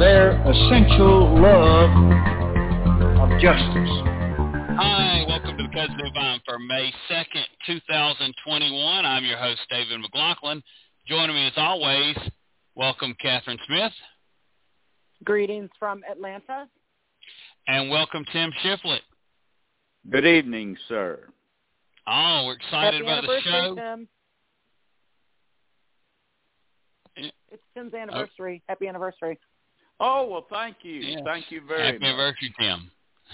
their essential love of justice. Hi, welcome to the Cousin Vine for May 2nd, 2021. I'm your host, David McLaughlin. Joining me as always, welcome Catherine Smith. Greetings from Atlanta. And welcome Tim Shiflett. Good evening, sir. Oh, we're excited Happy about the show. Tim. Eh. It's Tim's oh. anniversary. Happy anniversary. Oh, well, thank you. Yes. Thank you very much. Happy much. anniversary, Tim.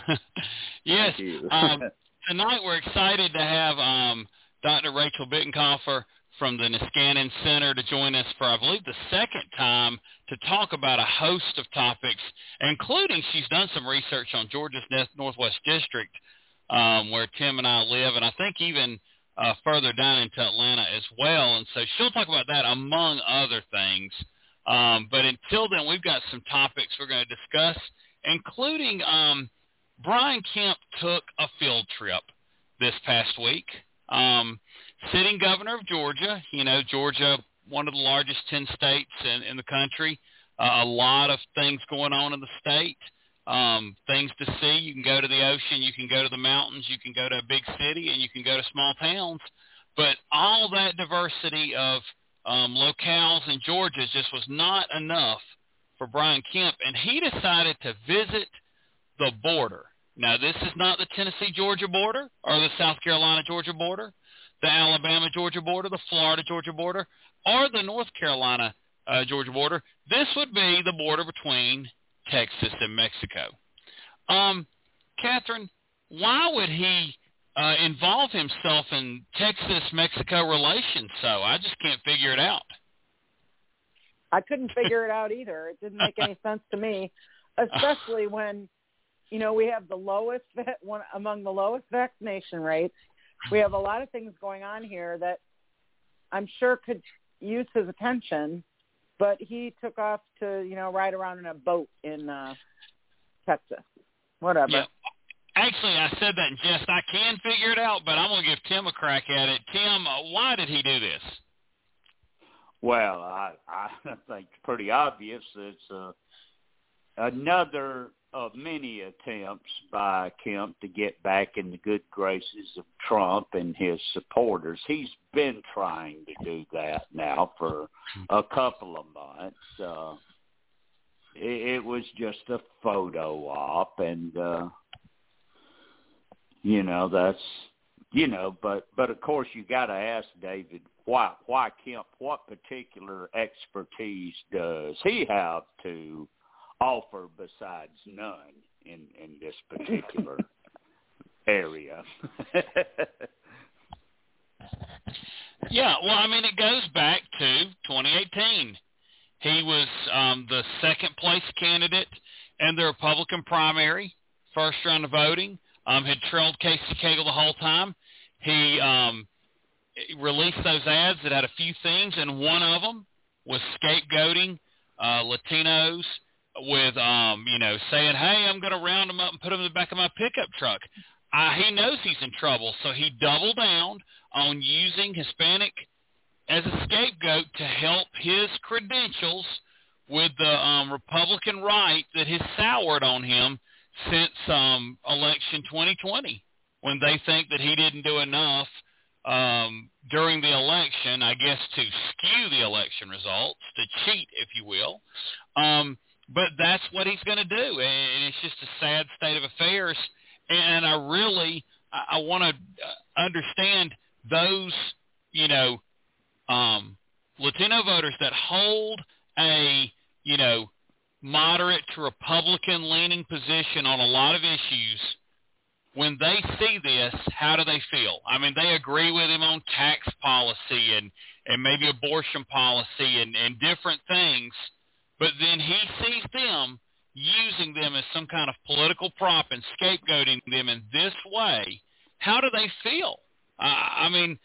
yes, um, tonight we're excited to have um, Dr. Rachel Bitecofer from the Niskanen Center to join us for, I believe, the second time to talk about a host of topics, including she's done some research on Georgia's Northwest District, um, where Tim and I live, and I think even uh, further down into Atlanta as well. And so she'll talk about that among other things. Um, but until then, we've got some topics we're going to discuss, including um, Brian Kemp took a field trip this past week. Um, sitting governor of Georgia, you know, Georgia, one of the largest 10 states in, in the country, uh, a lot of things going on in the state, um, things to see. You can go to the ocean, you can go to the mountains, you can go to a big city, and you can go to small towns. But all that diversity of um, locales in Georgia just was not enough for Brian Kemp, and he decided to visit the border. Now, this is not the Tennessee-Georgia border or the South Carolina-Georgia border, the Alabama-Georgia border, the Florida-Georgia border, or the North Carolina-Georgia border. This would be the border between Texas and Mexico. Um, Catherine, why would he uh, involve himself in Texas-Mexico relations so? I just can't figure it out. I couldn't figure it out either. It didn't make any sense to me, especially when, you know, we have the lowest one among the lowest vaccination rates. We have a lot of things going on here that I'm sure could use his attention, but he took off to, you know, ride around in a boat in uh Texas. Whatever. Yeah. Actually, I said that in jest. I can figure it out, but I'm going to give Tim a crack at it. Tim, uh, why did he do this? Well, I, I think it's pretty obvious. It's uh, another of many attempts by Kemp to get back in the good graces of Trump and his supporters. He's been trying to do that now for a couple of months. Uh, it, it was just a photo op, and uh, you know that's you know, but but of course you got to ask David why why Kemp what particular expertise does he have to offer besides none in in this particular area. Yeah, well, I mean, it goes back to 2018. He was um, the second place candidate in the Republican primary, first round of voting. Um, had trailed Casey Cagle the whole time. He um, released those ads that had a few things, and one of them was scapegoating uh, Latinos with, um, you know, saying, "Hey, I'm going to round them up and put them in the back of my pickup truck." Uh, he knows he's in trouble, so he doubled down on using Hispanic as a scapegoat to help his credentials with the um, Republican right that has soured on him since um, election 2020, when they think that he didn't do enough um, during the election, I guess, to skew the election results, to cheat, if you will. Um, but that's what he's going to do, and it's just a sad state of affairs. And I really, I, I want to understand those, you know, um, Latino voters that hold a, you know, moderate to Republican leaning position on a lot of issues, when they see this, how do they feel? I mean, they agree with him on tax policy and, and maybe abortion policy and, and different things, but then he sees them using them as some kind of political prop and scapegoating them in this way, how do they feel? Uh, I mean,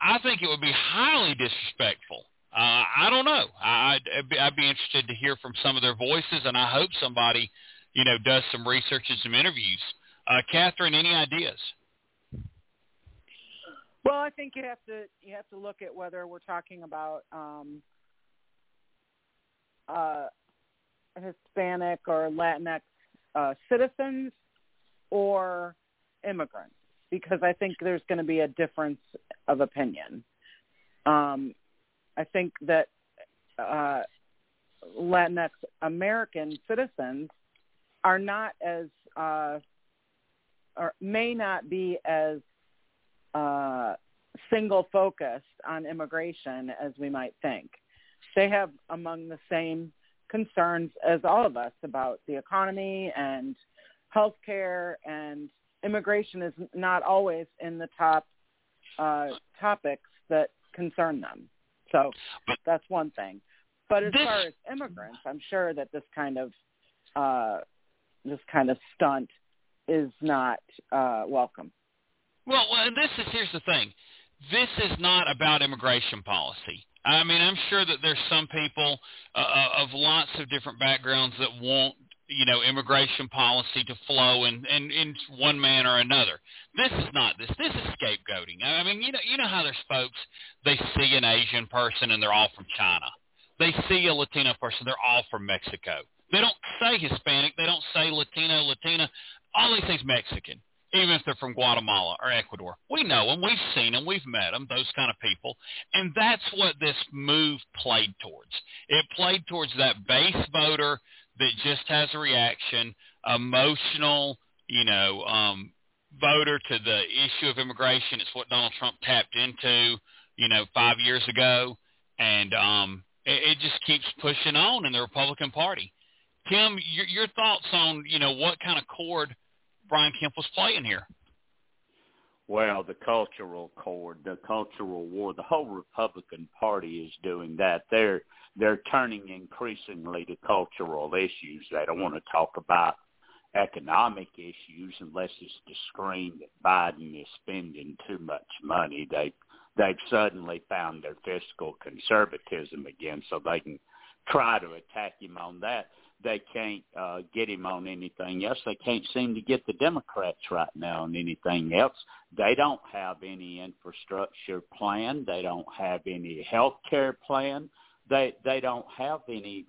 I think it would be highly disrespectful. Uh, I don't know. I'd, I'd be interested to hear from some of their voices, and I hope somebody, you know, does some research and some interviews. Uh, Catherine, any ideas? Well, I think you have to you have to look at whether we're talking about um, uh, Hispanic or Latinx uh, citizens or immigrants, because I think there's going to be a difference of opinion. Um, I think that uh, Latinx American citizens are not as uh, or may not be as uh, single focused on immigration as we might think. They have among the same concerns as all of us about the economy and healthcare and immigration is not always in the top uh, topics that concern them. So that's one thing. But as this, far as immigrants, I'm sure that this kind of uh, this kind of stunt is not uh, welcome. Well, this is here's the thing. This is not about immigration policy. I mean, I'm sure that there's some people uh, uh, of lots of different backgrounds that want you know immigration policy to flow in, in in one manner or another. This is not this. This is scapegoating. I mean, you know you know how there's folks they see an Asian person and they're all from China. They see a Latino person, they're all from Mexico. They don't say Hispanic, they don't say Latino, Latina. All they say is Mexican even if they're from Guatemala or Ecuador. We know them. We've seen them. We've met them, those kind of people. And that's what this move played towards. It played towards that base voter that just has a reaction, emotional, you know, um, voter to the issue of immigration. It's what Donald Trump tapped into, you know, five years ago. And um, it, it just keeps pushing on in the Republican Party. Tim, your, your thoughts on, you know, what kind of chord – Brian Kemp was playing here? Well, the cultural chord, the cultural war, the whole Republican Party is doing that. They're they're turning increasingly to cultural issues. They don't want to talk about economic issues unless it's to scream that Biden is spending too much money. They they've suddenly found their fiscal conservatism again, so they can try to attack him on that they can't uh, get him on anything else. They can't seem to get the Democrats right now on anything else. They don't have any infrastructure plan. They don't have any health care plan. They they don't have any,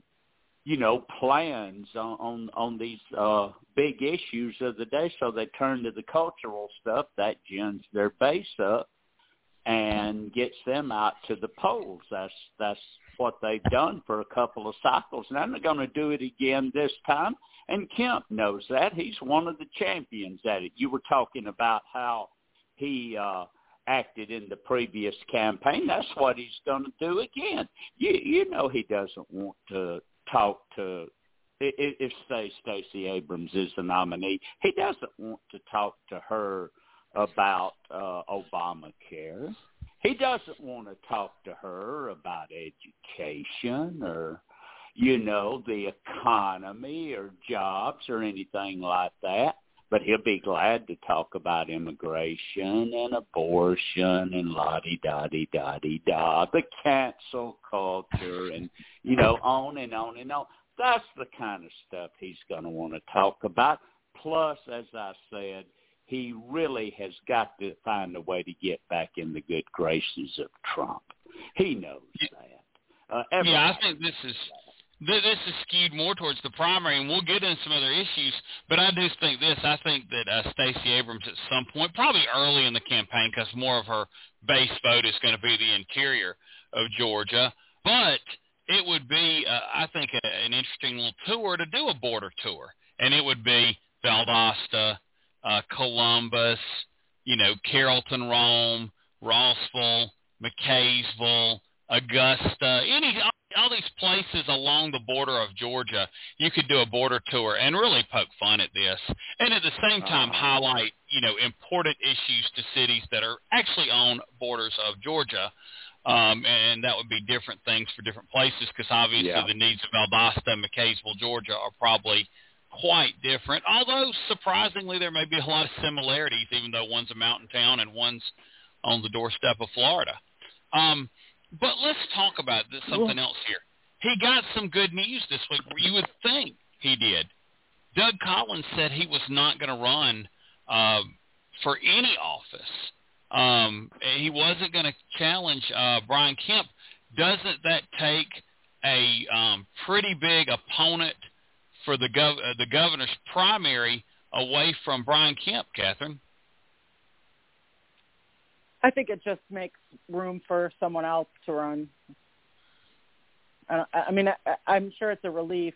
you know, plans on on, on these uh, big issues of the day. So they turn to the cultural stuff that gins their base up and gets them out to the polls. That's that's what they've done for a couple of cycles, and they're going to do it again this time. And Kemp knows that. He's one of the champions at it. You were talking about how he uh, acted in the previous campaign. That's what he's going to do again. You, you know he doesn't want to talk to if say Stacey Abrams is the nominee, he doesn't want to talk to her about uh, Obamacare. He doesn't want to talk to her about education or, you know, the economy or jobs or anything like that. But he'll be glad to talk about immigration and abortion and la di da di da di da, the cancel culture and, you know, on and on and on. That's the kind of stuff he's going to want to talk about. Plus, as I said, he really has got to find a way to get back in the good graces of Trump. He knows that. Uh, yeah, I think this is this is skewed more towards the primary, and we'll get into some other issues. But I do think this. I think that uh, Stacey Abrams at some point, probably early in the campaign, because more of her base vote is going to be the interior of Georgia. But it would be, uh, I think, a, an interesting little tour to do a border tour, and it would be Valdosta, uh, Columbus, you know, Carrollton, Rome, Rossville, McCaysville, Augusta, any all these places along the border of Georgia, you could do a border tour and really poke fun at this, and at the same time uh-huh. highlight you know important issues to cities that are actually on borders of Georgia. Um, and that would be different things for different places because obviously Yeah. the needs of Valdosta and McCaysville, Georgia are probably quite different. Although surprisingly, there may be a lot of similarities, even though one's a mountain town and one's on the doorstep of Florida. Um, but let's talk about this, something else here. He got some good news this week. You would think he did. Doug Collins said he was not going to run uh, for any office. Um, he wasn't going to challenge uh, Brian Kemp. Doesn't that take a um, pretty big opponent for the gov- uh, the governor's primary away from Brian Kemp, Catherine? I think it just makes room for someone else to run. I, I mean, I, I'm sure it's a relief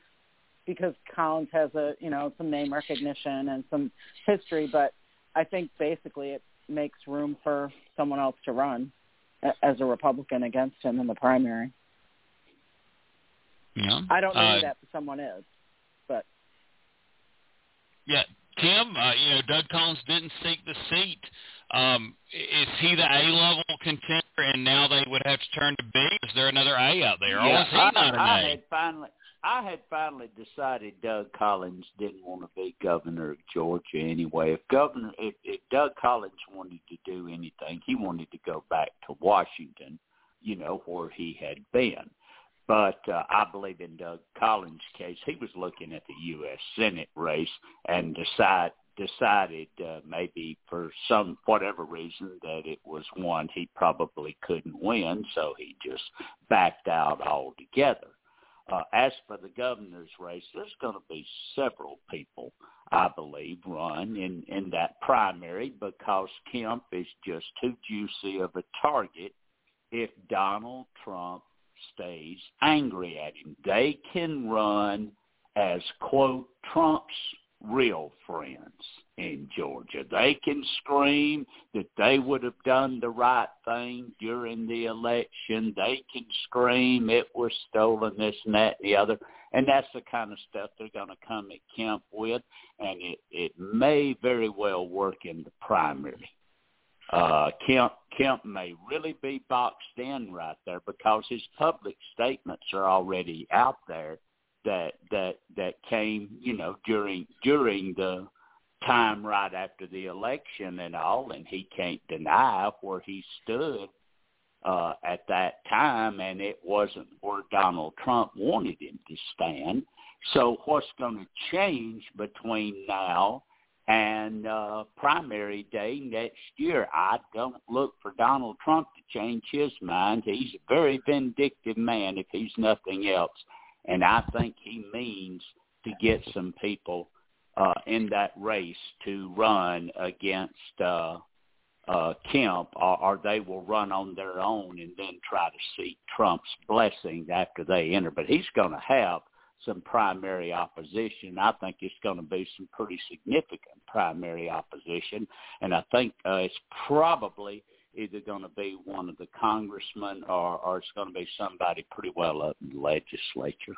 because Collins has a you know some name recognition and some history, but I think basically it makes room for someone else to run as a Republican against him in the primary. Yeah. I don't know Uh, who that someone is, but Yeah, Tim. Uh, you know, Doug Collins didn't seek the seat. Um, is he the A level contender, and now they would have to turn to B? Is there another A out there, or yeah, was he I, not an I A? had finally, I had finally decided Doug Collins didn't want to be governor of Georgia anyway. If governor, if, if Doug Collins wanted to do anything, he wanted to go back to Washington, you know, where he had been. But uh, I believe in Doug Collins' case, he was looking at the U.S. Senate race and decide decided uh, maybe for some whatever reason that it was one he probably couldn't win, so he just backed out altogether. Uh, as for the governor's race, there's going to be several people, I believe, run in, in that primary because Kemp is just too juicy of a target if Donald Trump stays angry at him. They can run as, quote, Trump's real friends in Georgia. They can scream that they would have done the right thing during the election. They can scream it was stolen, this and that and the other. And that's the kind of stuff they're going to come at Kemp with. And it, it may very well work in the primary. Uh, Kemp, Kemp may really be boxed in right there because his public statements are already out there that that that came, you know, during during the time right after the election and all, and he can't deny where he stood uh, at that time, and it wasn't where Donald Trump wanted him to stand. So what's going to change between now and uh, primary day next year? I don't look for Donald Trump to change his mind. He's a very vindictive man, if he's nothing else and I think he means to get some people uh, in that race to run against uh, uh, Kemp, or, or they will run on their own and then try to seek Trump's blessing after they enter. But he's going to have some primary opposition. I think it's going to be some pretty significant primary opposition, and I think uh, it's probably either going to be one of the congressmen or, or it's going to be somebody pretty well up in the legislature.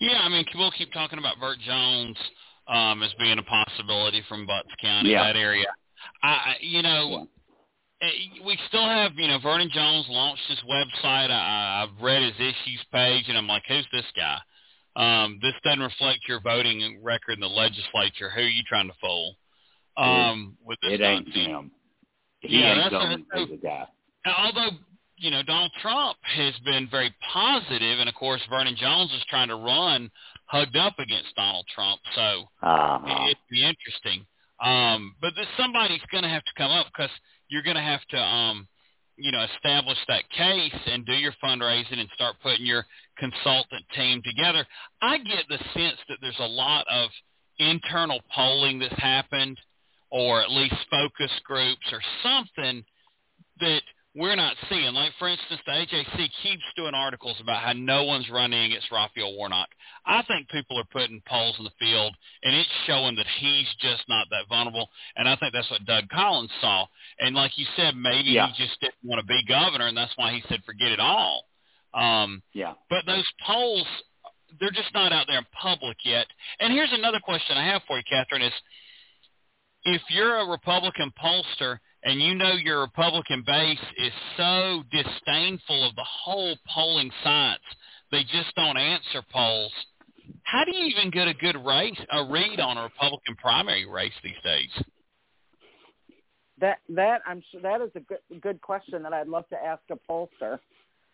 Yeah, I mean, we'll keep talking about Burt Jones um, as being a possibility from Butts County, Yeah. that area. I, you know, we still have, you know, Vernon Jones launched his website. I, I've read his issues page, and I'm like, who's this guy? Um, this doesn't reflect your voting record in the legislature. Who are you trying to fool? Um, with this It ain't nonsense? him. He Yeah, ain't that's- that's- the guy. Although you know Donald Trump has been very positive, and of course Vernon Jones is trying to run hugged up against Donald Trump, so Uh-huh. it'd be interesting. Um, but there's somebody's going to have to come up because you're going to have to, um, you know, establish that case and do your fundraising and start putting your consultant team together. I get the sense that there's a lot of internal polling that's happened, or at least focus groups or something that we're not seeing. Like, for instance, the AJC keeps doing articles about how no one's running against Raphael Warnock. I think people are putting polls in the field, and it's showing that he's just not that vulnerable. And I think that's what Doug Collins saw. And like you said, maybe Yeah. he just didn't want to be governor, and that's why he said, forget it all. Um, Yeah. but those polls, they're just not out there in public yet. And here's another question I have for you, Catherine, is if you're a Republican pollster and you know your Republican base is so disdainful of the whole polling science, they just don't answer polls. How do you even get a good race, a read on a Republican primary race these days? That that I'm sure that is a good good question that I'd love to ask a pollster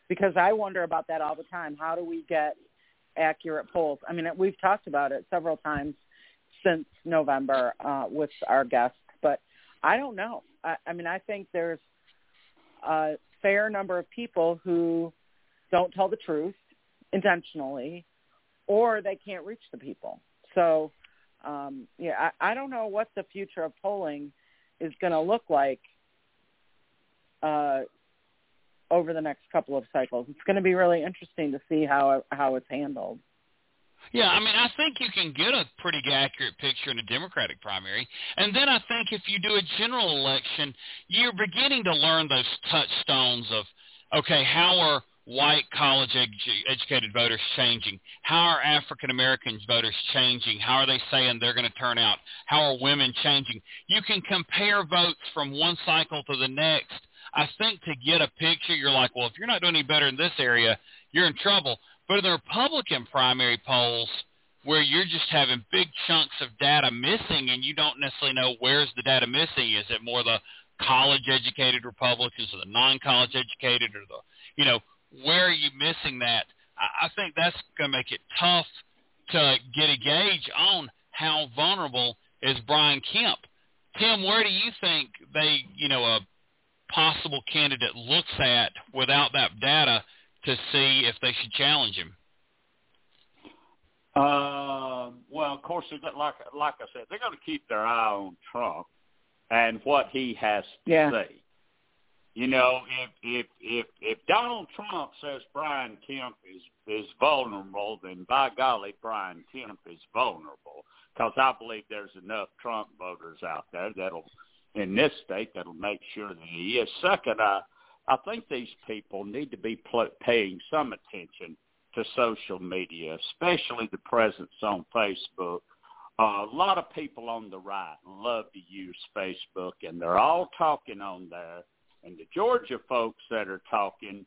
because I wonder about that all the time. How do we get accurate polls? I mean, we've talked about it several times since November uh, with our guests, I don't know. I, I mean, I think there's a fair number of people who don't tell the truth intentionally, or they can't reach the people. So, um, yeah, I, I don't know what the future of polling is going to look like uh, over the next couple of cycles. It's going to be really interesting to see how how it's handled. Yeah, I mean, I think you can get a pretty accurate picture in a Democratic primary. And then I think if you do a general election, you're beginning to learn those touchstones of, okay, how are white college edu- educated voters changing? How are African American voters changing? How are they saying they're going to turn out? How are women changing? You can compare votes from one cycle to the next. I think to get a picture, you're like, well, if you're not doing any better in this area, you're in trouble. But in the Republican primary polls, where you're just having big chunks of data missing and you don't necessarily know where's the data missing. Is it more the college educated Republicans or the non college educated or the you know, where are you missing that? I, think that's gonna make it tough to get a gauge on how vulnerable is Brian Kemp. Tim, where do you think they you know, a possible candidate looks at without that data to see if they should challenge him? Uh, well, of course, like like I said, they're going to keep their eye on Trump and what he has to yeah. say. You know, if if if if Donald Trump says Brian Kemp is is vulnerable, then by golly, Brian Kemp is vulnerable. Because I believe there's enough Trump voters out there that'll in this state that'll make sure that he is. Second, I I think these people need to be pl- paying some attention to social media, especially the presence on Facebook. Uh, a lot of people on the right love to use Facebook, and they're all talking on there. And the Georgia folks that are talking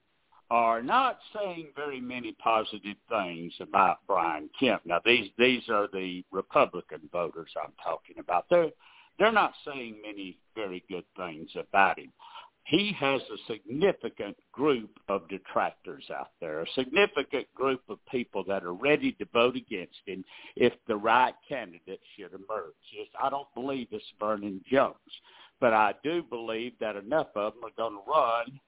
are not saying very many positive things about Brian Kemp. Now, these these are the Republican voters I'm talking about. They're they're not saying many very good things about him he has a significant group of detractors out there, a significant group of people that are ready to vote against him if the right candidate should emerge. Yes, I don't believe it's Vernon Jones, but I do believe that enough of them are going to run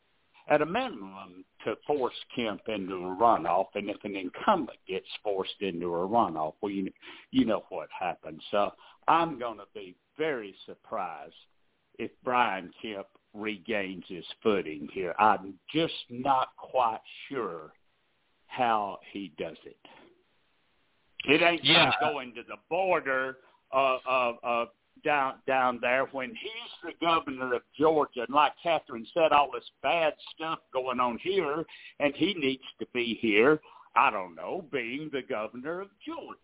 at a minimum to force Kemp into a runoff. And if an incumbent gets forced into a runoff, well, you, you know what happens. So I'm going to be very surprised if Brian Kemp regains his footing here. I'm just not quite sure how he does it. It ain't yeah. going to the border of, of, of down down there when he's the governor of Georgia, and like Catherine said, all this bad stuff going on here, and he needs to be here. I don't know, being the governor of Georgia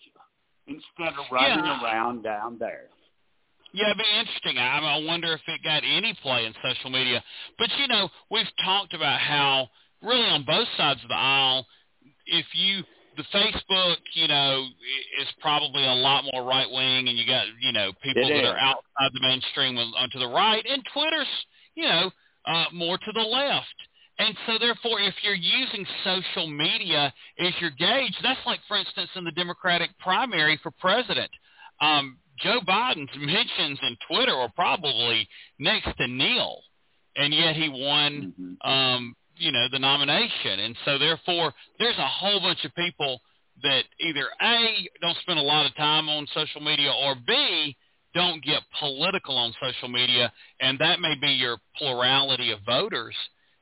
instead of running yeah. around down there. Yeah, it'd be interesting. I, I wonder if it got any play in social media. But you know, we've talked about how really on both sides of the aisle, if you the Facebook, you know, is probably a lot more right wing, and you got you know people it that is. are outside the mainstream onto the right, and Twitter's you know uh, more to the left. And so therefore, if you're using social media as your gauge, that's like, for instance, in the Democratic primary for president. Um, Joe Biden's mentions in Twitter are probably next to nil, and yet he won, mm-hmm. um, you know, the nomination. And so therefore, there's a whole bunch of people that either A, don't spend a lot of time on social media, or B, don't get political on social media, and that may be your plurality of voters.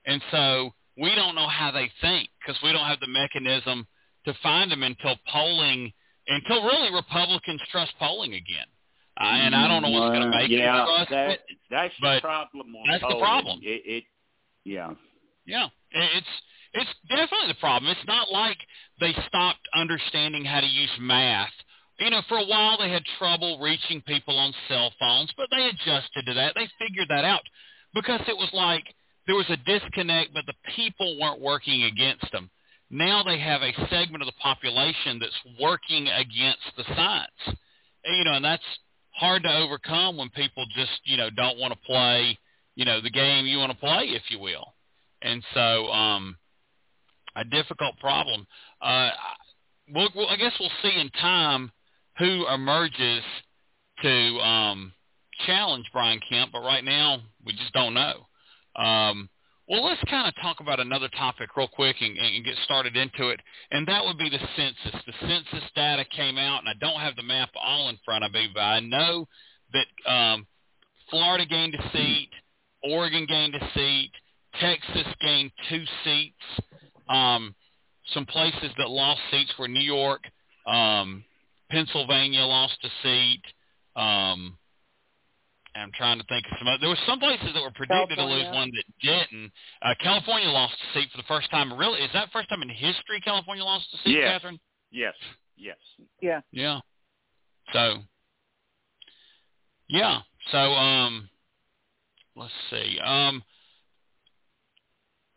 And so we don't know how they think because we don't have the mechanism to find them until polling – until really Republicans trust polling again. Uh, and I don't know what's going to make yeah, it trust that, it. That's the problem. That's the problem. It, it, yeah. Yeah, it's it's definitely the problem. It's not like they stopped understanding how to use math. You know, for a while they had trouble reaching people on cell phones, but they adjusted to that. They figured that out. because it was like there was a disconnect, but the people weren't working against them. Now they have a segment of the population that's working against the science. And, you know, and that's hard to overcome when people just, you know, don't want to play, you know, the game you want to play, if you will. And so, um, a difficult problem. Uh, we'll, we'll, I guess we'll see in time who emerges to um, challenge Brian Kemp, but right now we just don't know. Um, well, let's kind of talk about another topic real quick and, and, get started into it, and that would be the census. The census data came out, and I don't have the map all in front of me, but I know that um, Florida gained a seat, Oregon gained a seat, Texas gained two seats. Um, some places that lost seats were New York, um, Pennsylvania lost a seat. Um, I'm trying to think of some. Other, there were some places that were predicted California. to lose, one that didn't. Uh, California lost a seat for the first time. Really, is that first time in history California lost a seat, Yes. Catherine? Yes, yes. Yeah. Yeah. So. Yeah. So um, let's see. Um,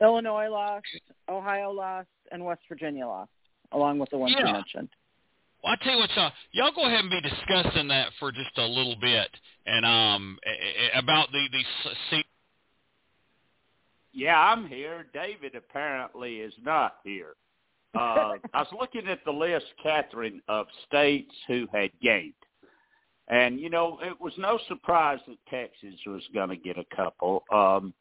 Illinois lost, Ohio lost, and West Virginia lost, along with the ones you mentioned. Well, I tell you what, y'all, y'all go ahead and be discussing that for just a little bit, and um, about the the. Yeah, I'm here. David apparently is not here. Uh, I was looking at the list, Catherine, of states who had gained. And, you know, it was no surprise that Texas was going to get a couple. Um,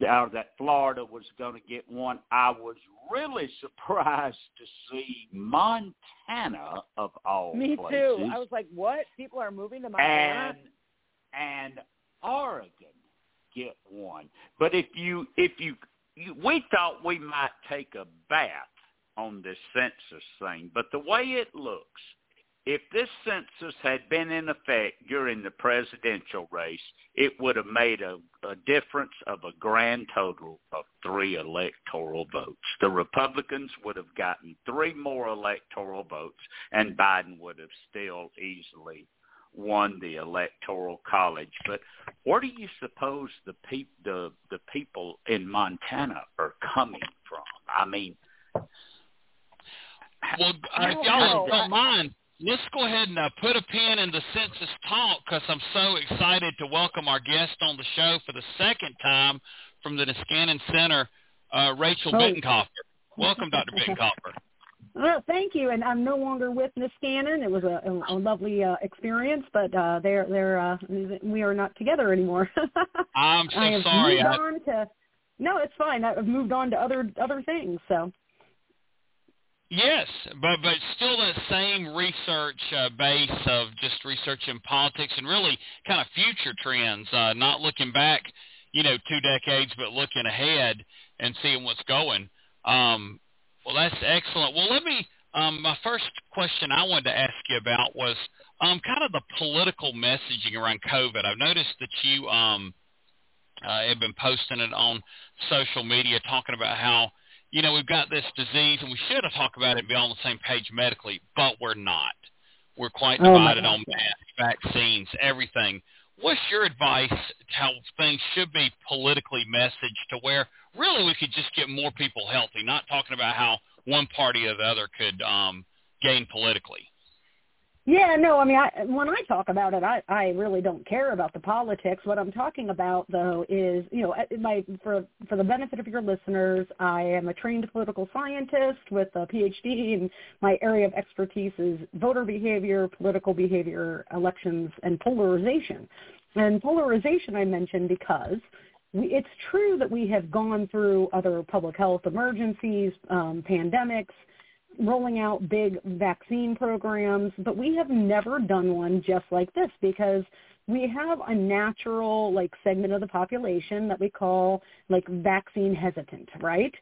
or that Florida was going to get one. I was really surprised to see Montana, of all places. Me places, too. I was like, what? People are moving to Montana? and and Oregon get one. But if you if you, you we thought we might take a bath on this census thing, but the way it looks, if this census had been in effect during the presidential race, it would have made a, a difference of a grand total of three electoral votes. The Republicans would have gotten three more electoral votes, and Biden would have still easily won the electoral college. But where do you suppose the peop- the the people in Montana are coming from? I mean, Well, if y'all don't mind, let's go ahead and uh, put a pin in the census talk because I'm so excited to welcome our guest on the show for the second time from the Niskanen Center, uh, Rachel Oh. Bitecofer. Welcome, Dr. Bitecofer. Well, thank you. And I'm no longer with Niskanen. It was a, a, lovely uh, experience, but uh, they're they're uh, we are not together anymore. I'm so I sorry. moved I- on to. No, it's fine. I've moved on to other other things. So Yes, but but still that same research uh, base of just researching politics and really kind of future trends, uh, not looking back, you know, two decades, but looking ahead and seeing what's going. Um, well, that's excellent. Well, let me. Um, my first question I wanted to ask you about was um, kind of the political messaging around COVID. I've noticed that you um, uh, have been posting it on social media, talking about how you know, we've got this disease and we should have talked about it and be on the same page medically, but we're not. We're quite Oh, divided gosh, on masks, vaccines, everything. What's your advice to how things should be politically messaged to where really we could just get more people healthy, not talking about how one party or the other could um, gain politically? Yeah, no, I mean, I, when I talk about it, I I really don't care about the politics. What I'm talking about though is, you know, my for for the benefit of your listeners, I am a trained political scientist with a PhD, and my area of expertise is voter behavior, political behavior, elections, and polarization. And polarization I mentioned because it's true that we have gone through other public health emergencies, um, pandemics, rolling out big vaccine programs, but we have never done one just like this because we have a natural like segment of the population that we call like vaccine hesitant, right?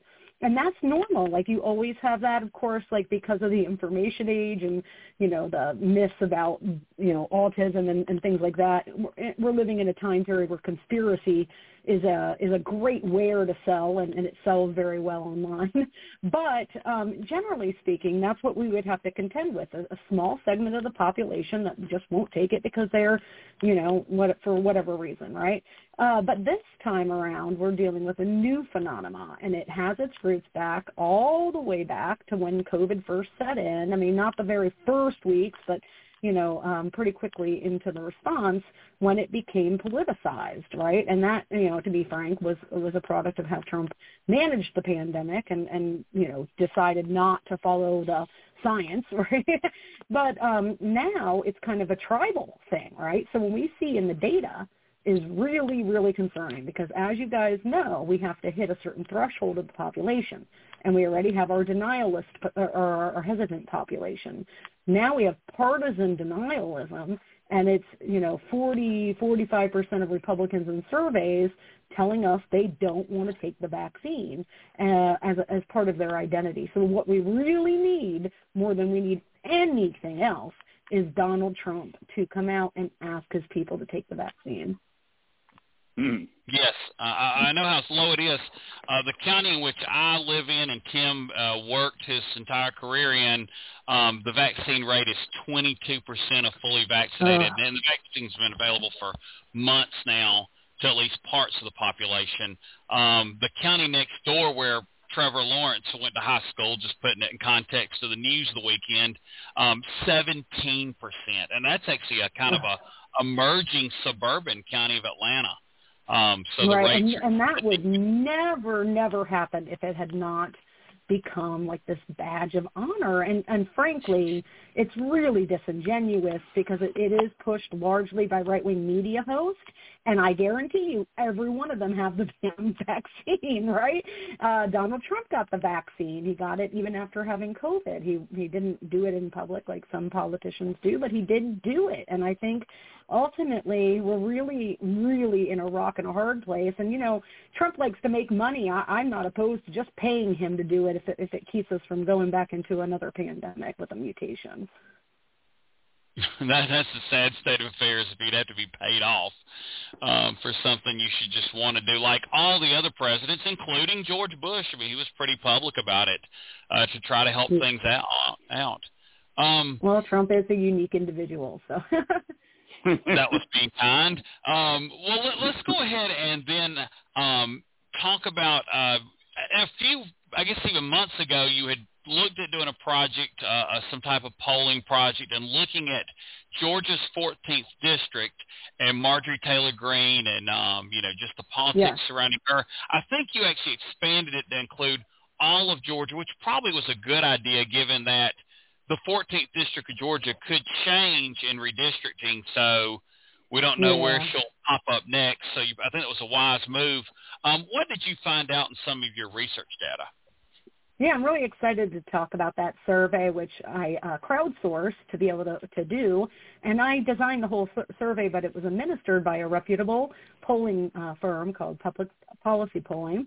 And that's normal. Like you always have that, of course, like because of the information age and, you know, the myths about, you know, autism and, and things like that. We're, we're living in a time period where conspiracy is a is a great ware to sell, and, and it sells very well online. but um, generally speaking, that's what we would have to contend with: a, a small segment of the population that just won't take it because they're, you know, what for whatever reason, right? Uh, but this time around, we're dealing with a new phenomenon, and it has its roots back all the way back to when COVID first set in. I mean, not the very first weeks, but you know, um, pretty quickly into the response when it became politicized, right? And that, you know, to be frank, was was a product of how Trump managed the pandemic and and you know decided not to follow the science, right? but um, now it's kind of a tribal thing, right? So when we see in the data is really, really concerning because as you guys know, we have to hit a certain threshold of the population and we already have our denialist or our hesitant population. Now we have partisan denialism and it's, you know, 40, 45% of Republicans in surveys telling us they don't want to take the vaccine uh, as, as part of their identity. So what we really need more than we need anything else is Donald Trump to come out and ask his people to take the vaccine. Mm. Yes, uh, I know how slow it is. Uh, the county in which I live in and Tim uh, worked his entire career in, um, the vaccine rate is 22% of fully vaccinated, uh. and the vaccine's been available for months now to at least parts of the population. Um, the county next door where Trevor Lawrence went to high school, just putting it in context of the news of the weekend, um, 17%. And that's actually a kind of a emerging suburban county of Atlanta. Um, so right, and, and that would never, never happen if it had not become like this badge of honor. And, and frankly, it's really disingenuous because it, it is pushed largely by right-wing media hosts. And I guarantee you, every one of them have the damn vaccine, right? Uh, Donald Trump got the vaccine. He got it even after having COVID. He he didn't do it in public like some politicians do, but he did do it. And I think ultimately we're really, really in a rock and a hard place. And you know, Trump likes to make money. I, I'm not opposed to just paying him to do it if it if it keeps us from going back into another pandemic with a mutation. that that's the sad state of affairs if you'd have to be paid off um, for something you should just want to do, like all the other presidents, including George Bush. I mean, he was pretty public about it uh, to try to help yeah. things out. out. Um, well, Trump is a unique individual, so. that was being kind. Um, well, let, let's go ahead and then um, talk about uh, a few. I guess even months ago, you had looked at doing a project, uh, uh, some type of polling project, and looking at Georgia's 14th district and Marjorie Taylor Greene, and um, you know just the politics yeah. surrounding her. I think you actually expanded it to include all of Georgia, which probably was a good idea given that the 14th district of Georgia could change in redistricting. So we don't know yeah. where she'll pop up next. So you, I think it was a wise move. Um, what did you find out in some of your research data? Yeah, I'm really excited to talk about that survey, which I uh, crowdsourced to be able to, to do. And I designed the whole survey, but it was administered by a reputable polling uh, firm called Public Policy Polling.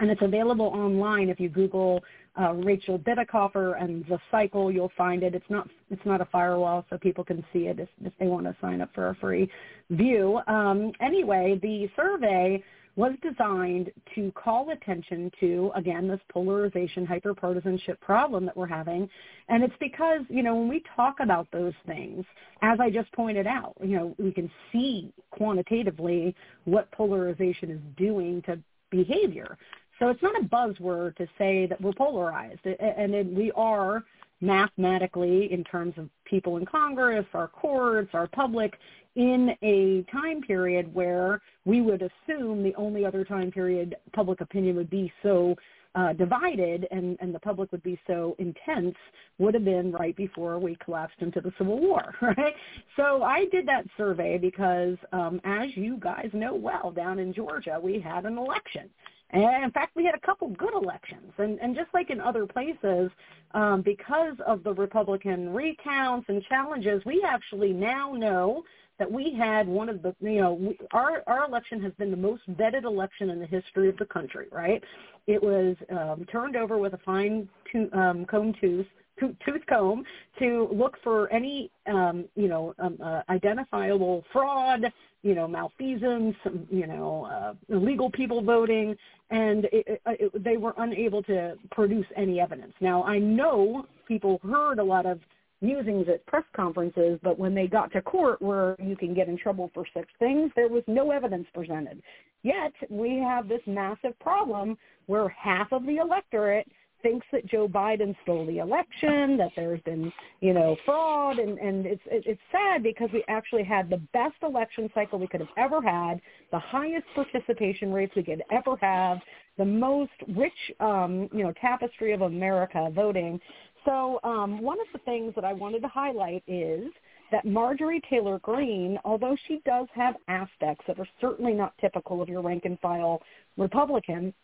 And it's available online. If you Google uh, Rachel Bitecofer and the cycle, you'll find it. It's not it's not a firewall, so people can see it if, if they want to sign up for a free view. Um, anyway, the survey was designed to call attention to, again, this polarization, hyperpartisanship problem that we're having. And it's because, you know, when we talk about those things, as I just pointed out, you know, we can see quantitatively what polarization is doing to behavior. So it's not a buzzword to say that we're polarized. And we are mathematically in terms of people in Congress, our courts, our public, in a time period where we would assume the only other time period public opinion would be so uh, divided and, and the public would be so intense would have been right before we collapsed into the Civil War, right? So I did that survey because, um, as you guys know well, down in Georgia, we had an election. And in fact, we had a couple good elections. And, and just like in other places, um, because of the Republican recounts and challenges, we actually now know that we had one of the, you know, we, our our election has been the most vetted election in the history of the country, right? It was um, turned over with a fine to, um, comb tooth tooth comb to look for any um, you know um, uh, identifiable fraud, you know, malfeasance, you know, uh, illegal people voting, and it, it, it, they were unable to produce any evidence. Now, I know people heard a lot of musings at press conferences, but when they got to court where you can get in trouble for such things, there was no evidence presented. Yet we have this massive problem where half of the electorate thinks that Joe Biden stole the election, that there's been, you know, fraud, and and it's it's sad because we actually had the best election cycle we could have ever had, the highest participation rates we could ever have, the most rich, um, you know, tapestry of America voting. So um, one of the things that I wanted to highlight is that Marjorie Taylor Greene, although she does have aspects that are certainly not typical of your rank and file Republican,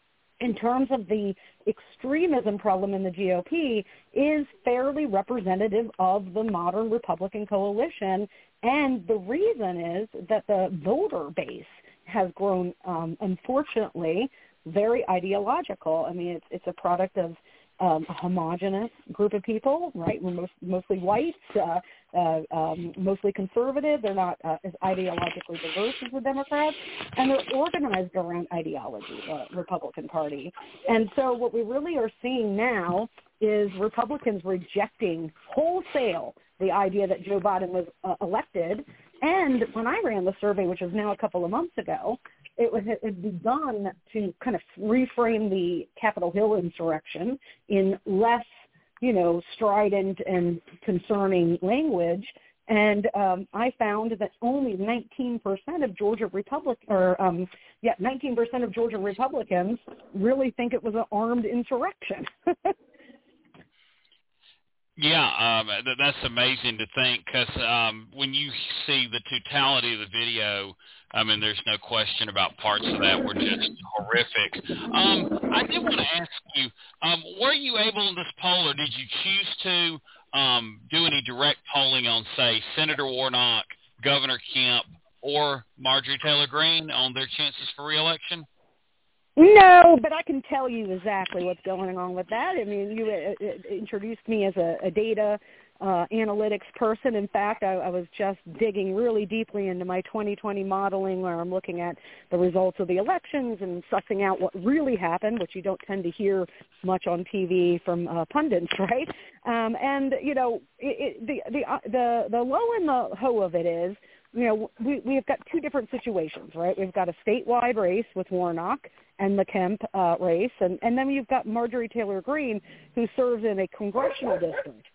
in terms of the extremism problem in the GOP is fairly representative of the modern Republican coalition. And the reason is that the voter base has grown, um, unfortunately, very ideological. I mean, it's, it's a product of um, a homogenous group of people, right? We're most, mostly white, uh, uh, um, mostly conservative. They're not uh, as ideologically diverse as the Democrats, and they're organized around ideology, the Republican Party. And so what we really are seeing now is Republicans rejecting wholesale the idea that Joe Biden was uh, elected. And when I ran the survey, which was now a couple of months ago, it was it had begun to kind of reframe the Capitol Hill insurrection in less, you know, strident and concerning language. And um, I found that only 19% of Georgia Republic or um, yeah, 19% of Georgia Republicans really think it was an armed insurrection. Yeah, um, th- that's amazing to think because um, when you see the totality of the video, I mean, there's no question about parts of that were just horrific. Um, I did want to ask you, um, were you able in this poll, or did you choose to um, do any direct polling on, say, Senator Warnock, Governor Kemp, or Marjorie Taylor Greene on their chances for reelection? No, but I can tell you exactly what's going on with that. I mean, you uh, uh, introduced me as a, a data uh, analytics person. In fact, I, I was just digging really deeply into my 2020 modeling where I'm looking at the results of the elections and sussing out what really happened, which you don't tend to hear much on TV from uh, pundits, right? Um, and you know, it, it, the the uh, the the low and the ho of it is you know, we, we've got two different situations, right? We've got a statewide race with Warnock and the Kemp uh, race, and, and then you've got Marjorie Taylor Greene, who serves in a congressional district.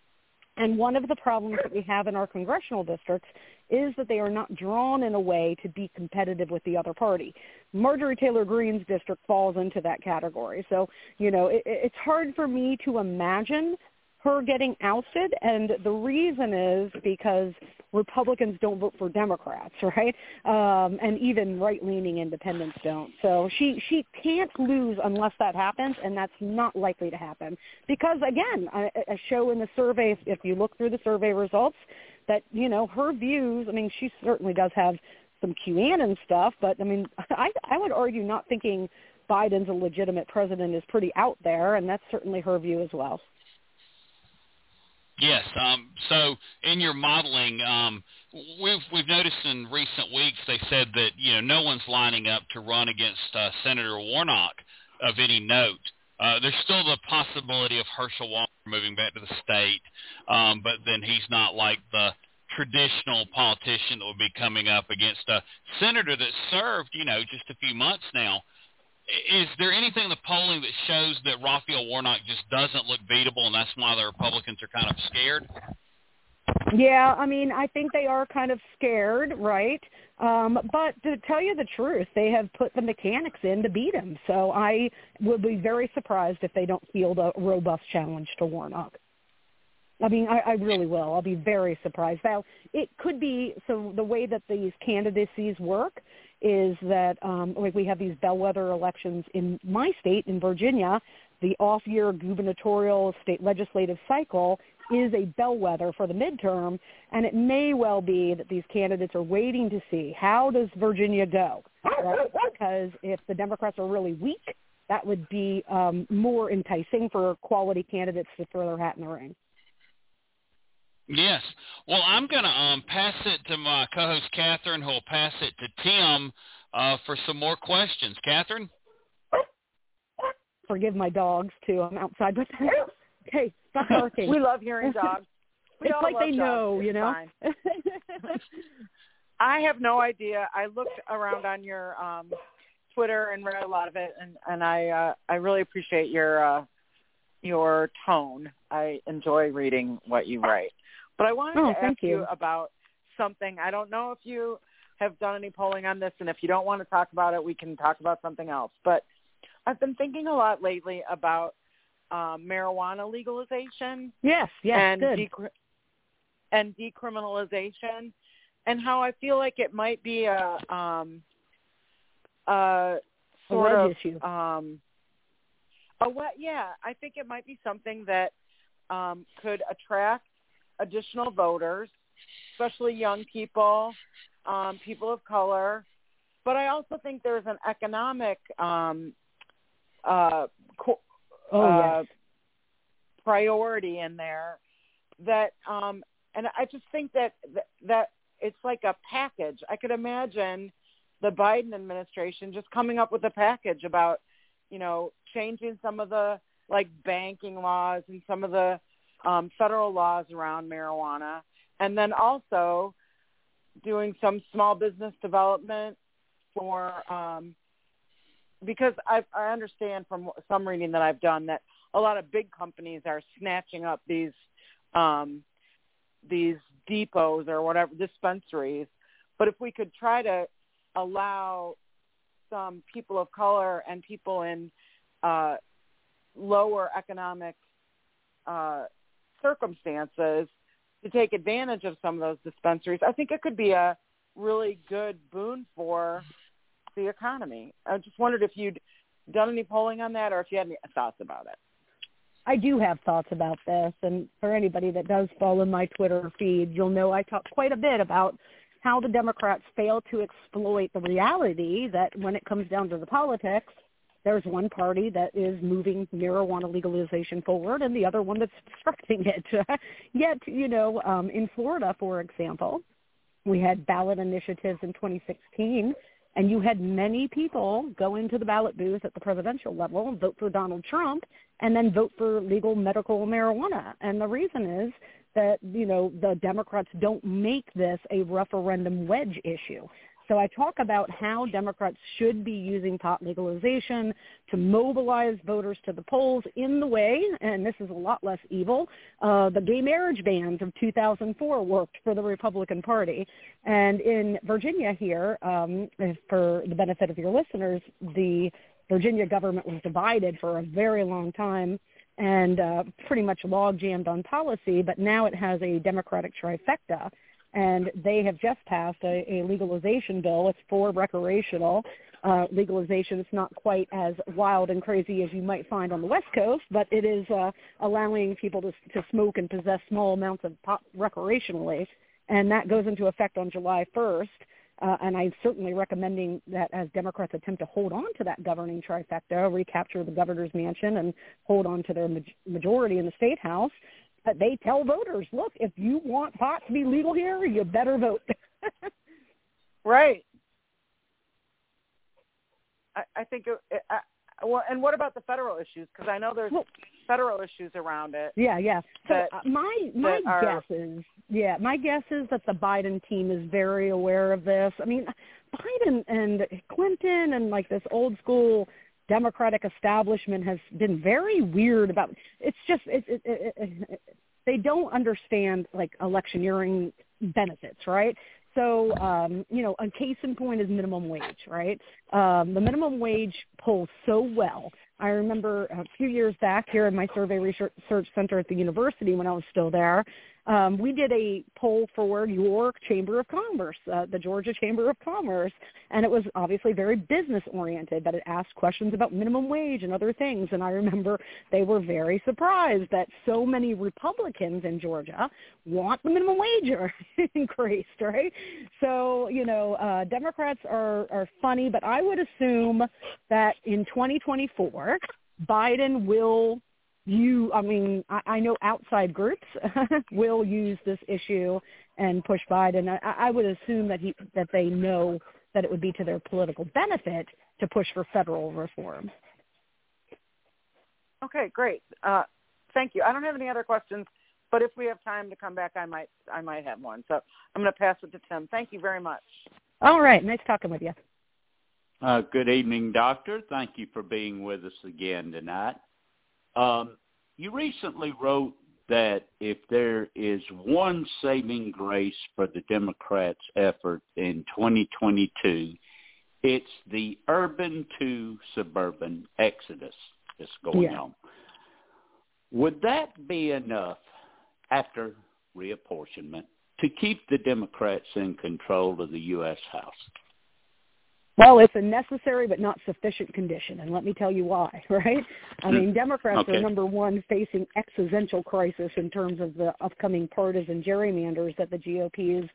And one of the problems that we have in our congressional districts is that they are not drawn in a way to be competitive with the other party. Marjorie Taylor Greene's district falls into that category. So, you know, it, it's hard for me to imagine her getting ousted, and the reason is because Republicans don't vote for Democrats, right? Um, and even right-leaning independents don't. So she she can't lose unless that happens, and that's not likely to happen because again, a, a show in the survey, if you look through the survey results, that you know her views. I mean, she certainly does have some QAnon stuff, but I mean, I I would argue not thinking Biden's a legitimate president is pretty out there, and that's certainly her view as well. Yes. Um, so in your modeling, um, we've we've noticed in recent weeks they said that you know no one's lining up to run against uh, Senator Warnock of any note. Uh, there's still the possibility of Herschel Walker moving back to the state, um, but then he's not like the traditional politician that would be coming up against a senator that served, you know, just a few months now is there anything in the polling that shows that Raphael Warnock just doesn't look beatable, and that's why the Republicans are kind of scared? Yeah, I mean, I think they are kind of scared, right? Um, but to tell you the truth, they have put the mechanics in to beat him. So I would be very surprised if they don't field a robust challenge to Warnock. I mean, I, I really will. I'll be very surprised. Now, it could be so the way that these candidacies work is that um, like we have these bellwether elections in my state, in Virginia. The off-year gubernatorial state legislative cycle is a bellwether for the midterm, and it may well be that these candidates are waiting to see how does Virginia go, right? Because if the Democrats are really weak, that would be um, more enticing for quality candidates to throw their hat in the ring. Yes. Well, I'm going to um, pass it to my co-host Catherine, who will pass it to Tim uh, for some more questions. Catherine? Forgive my dogs, too. I'm outside with them. Okay, stop barking. we love hearing dogs. We it's all like they dogs. know, It's you know. I have no idea. I looked around on your um Twitter and read a lot of it and and I uh I really appreciate your uh your tone. I enjoy reading what you write. But I wanted Oh, to ask you. you. about something. I don't know if you have done any polling on this and if you don't want to talk about it, we can talk about something else. But I've been thinking a lot lately about um marijuana legalization yes, yes, and good. decri- and decriminalization and how I feel like it might be a um a A sort wedge of issue. um a what yeah, I think it might be something that um could attract additional voters, especially young people, um people of color. But I also think there's an economic um uh co- oh, uh, yes. priority in there that um and I just think that that, that it's like a package. I could imagine the Biden administration just coming up with a package about, you know, changing some of the like banking laws and some of the um federal laws around marijuana and then also doing some small business development for um because I I understand from some reading that I've done that a lot of big companies are snatching up these um these depots or whatever dispensaries. But if we could try to allow some people of color and people in uh lower economic uh circumstances to take advantage of some of those dispensaries i think it could be a really good boon for the economy. I just wondered if you'd done any polling on that or if you had any thoughts about it. I do have thoughts about this, and for anybody that does follow my Twitter feed, you'll know I talk quite a bit about how the Democrats fail to exploit the reality that when it comes down to the politics, there's one party that is moving marijuana legalization forward and the other one that's obstructing it. Yet, you know, um, in Florida, for example, we had ballot initiatives in 2016 and you had many people go into the ballot booth at the presidential level vote for Donald Trump and then vote for legal medical marijuana. And the reason is that, you know, the Democrats don't make this a referendum wedge issue. So I talk about how Democrats should be using pot legalization to mobilize voters to the polls in the way, and this is a lot less evil, uh, the gay marriage bans of 2004 worked for the Republican Party. And in Virginia here, um, for the benefit of your listeners, the Virginia government was divided for a very long time and uh, pretty much log jammed on policy, but now it has a Democratic trifecta and they have just passed a, a legalization bill. It's for recreational uh, legalization. It's not quite as wild and crazy as you might find on the West Coast, but it is uh, allowing people to, to smoke and possess small amounts of pot recreationally, and that goes into effect on July 1st. Uh, and I'm certainly recommending that as Democrats attempt to hold on to that governing trifecta, recapture the governor's mansion, and hold on to their ma- majority in the state house, but they tell voters, look, if you want pot to be legal here, you better vote. right i, I think it, it, I, well and what about the federal issues because i know there's Well- federal issues around it yeah, yeah. So That- uh, my my are- guess is, yeah, my guess is that the Biden team is very aware of this. I mean, Biden and Clinton and like this old school Democratic establishment has been very weird about. It's just it, it, it, it, they don't understand like electioneering benefits, right? So, um, you know, a case in point is minimum wage, right? Um, the minimum wage polls so well. I remember a few years back here in my survey research center at the university when I was still there, um, we did a poll for York Chamber of Commerce, uh, the Georgia Chamber of Commerce, and it was obviously very business oriented, but it asked questions about minimum wage and other things. And I remember they were very surprised that so many Republicans in Georgia want the minimum wage increased, right? So, you know, uh, Democrats are, are funny, but I would assume that in 2024, Biden will you, I mean, I, I know outside groups will use this issue and push Biden. I, I would assume that he that they know that it would be to their political benefit to push for federal reform. Okay, great. Uh, thank you. I don't have any other questions, but if we have time to come back, I might I might have one. So I'm going to pass it to Tim. Thank you very much. All right, nice talking with you. Uh, good evening, Doctor. Thank you for being with us again tonight. Um, you recently wrote that if there is one saving grace for the Democrats' effort in 2022, it's the urban to suburban exodus that's going yeah. on. Would that be enough after reapportionment to keep the Democrats in control of the U.S. House? Well, it's a necessary but not sufficient condition, and let me tell you why, right? I mean, Democrats okay. are number one facing existential crisis in terms of the upcoming partisan gerrymanders that the GOP is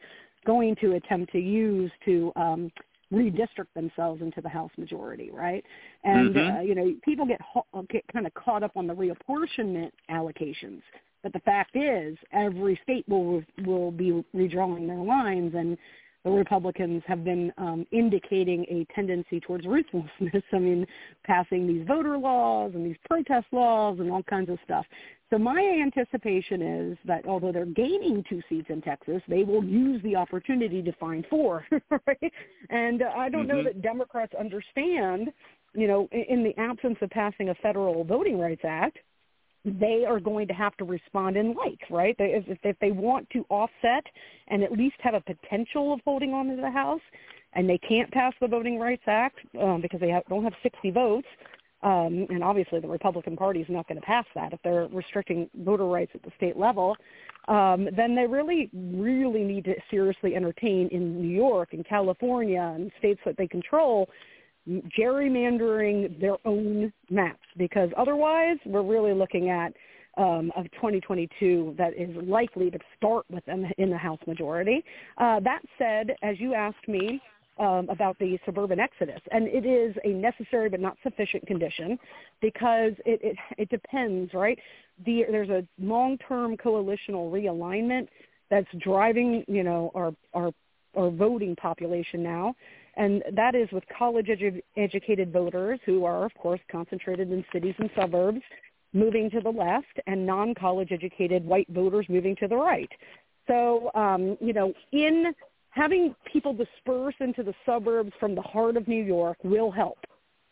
going to attempt to use to um, redistrict themselves into the House majority, right? And Mhm. uh, you know, people get ho- get kind of caught up on the reapportionment allocations, but the fact is, every state will will be redrawing their lines, and the Republicans have been um, indicating a tendency towards ruthlessness. I mean, passing these voter laws and these protest laws and all kinds of stuff. So my anticipation is that although they're gaining two seats in Texas, they will use the opportunity to find four. right? And uh, I don't know Mhm. that Democrats understand, you know, in, in the absence of passing a federal Voting Rights Act, they are going to have to respond in like, right? They, if, if they want to offset and at least have a potential of holding on to the House, and they can't pass the Voting Rights Act um, because they don't have 60 votes, um, and obviously the Republican Party is not going to pass that if they're restricting voter rights at the state level, um, then they really, really need to seriously entertain in New York and California and states that they control gerrymandering their own maps because otherwise we're really looking at um, of 2022 that is likely to start with them in the House majority. Uh, that said, as you asked me um, about the suburban exodus, and it is a necessary but not sufficient condition because it, it, it depends, right? The, there's a long-term coalitional realignment that's driving, you know, our, our, our voting population now and that is with college edu- educated voters who are, of course, concentrated in cities and suburbs, moving to the left, and non-college educated white voters moving to the right. So, um, you know, in having people disperse into the suburbs from the heart of New York will help.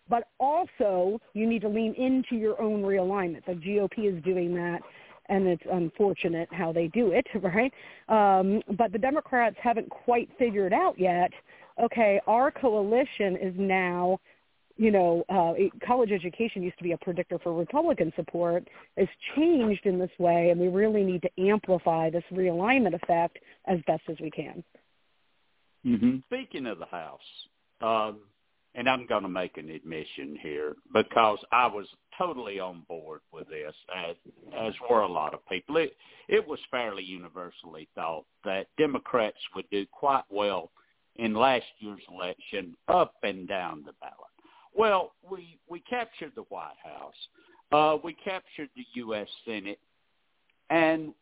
But also, you need to lean into your own realignment. The GOP is doing that and it's unfortunate how they do it, right? Um, but the Democrats haven't quite figured out yet. Okay, our coalition is now, you know, uh, college education used to be a predictor for Republican support. It's changed in this way, and we really need to amplify this realignment effect as best as we can. Mm-hmm. Speaking of the House, um, and I'm going to make an admission here because I was totally on board with this, as as were a lot of people. It it was fairly universally thought that Democrats would do quite well in last year's election, up and down the ballot. Well, we we captured the White House, uh, we captured the U.S. Senate, and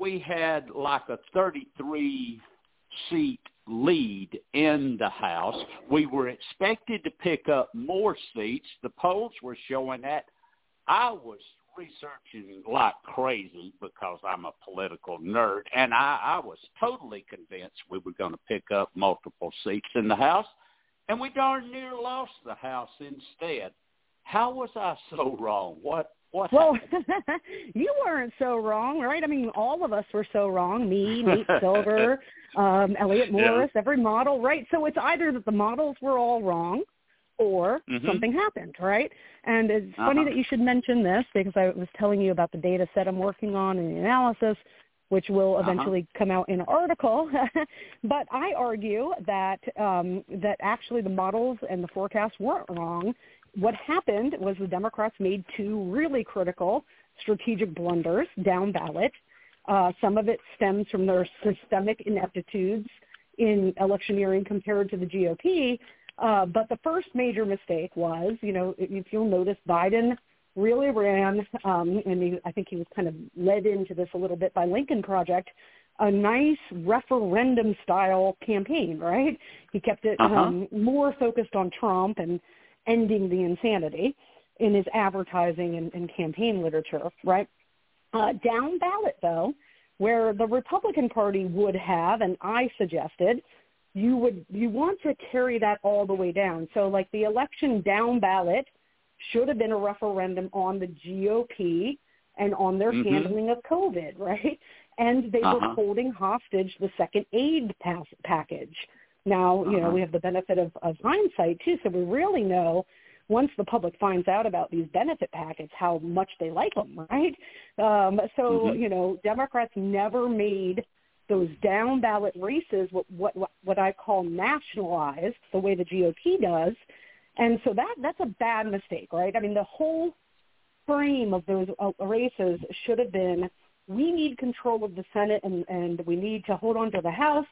we had like a 33 seat lead in the House. We were expected to pick up more seats. The polls were showing that. I was researching like crazy because I'm a political nerd, and I, I was totally convinced we were going to pick up multiple seats in the House, and we darn near lost the House instead. How was I so wrong? What what well, you weren't so wrong, right? I mean, all of us were so wrong. Me, Nate Silver, um, Elliott Morris, every model, right? So it's either that the models were all wrong or Mhm. something happened, right? And it's funny Uh-huh. that you should mention this because I was telling you about the data set I'm working on and the analysis, which will Uh-huh. eventually come out in an article. but I argue that um, that actually the models and the forecasts weren't wrong. What happened was the Democrats made two really critical strategic blunders down ballot. Uh, some of it stems from their systemic ineptitudes in electioneering compared to the GOP. Uh, but the first major mistake was, you know, if you'll notice, Biden really ran, um, and he, I think he was kind of led into this a little bit by Lincoln Project, a nice referendum style campaign, right? He kept it Uh-huh. um, more focused on Trump and ending the insanity in his advertising and, and campaign literature, right? Uh, down ballot, though, where the Republican Party would have, and I suggested, you would you want to carry that all the way down. So, like the election down ballot should have been a referendum on the GOP and on their Mhm. handling of COVID, right? And they were Uh-huh. holding hostage the second aid pass- package. Now, you know, Uh-huh. we have the benefit of, of hindsight too, so we really know once the public finds out about these benefit packets how much they like them, right? Um, so, Mhm. you know, Democrats never made those down ballot races what, what what I call nationalized the way the GOP does, and so that that's a bad mistake, right? I mean, the whole frame of those uh, races should have been we need control of the Senate and, and we need to hold on to the House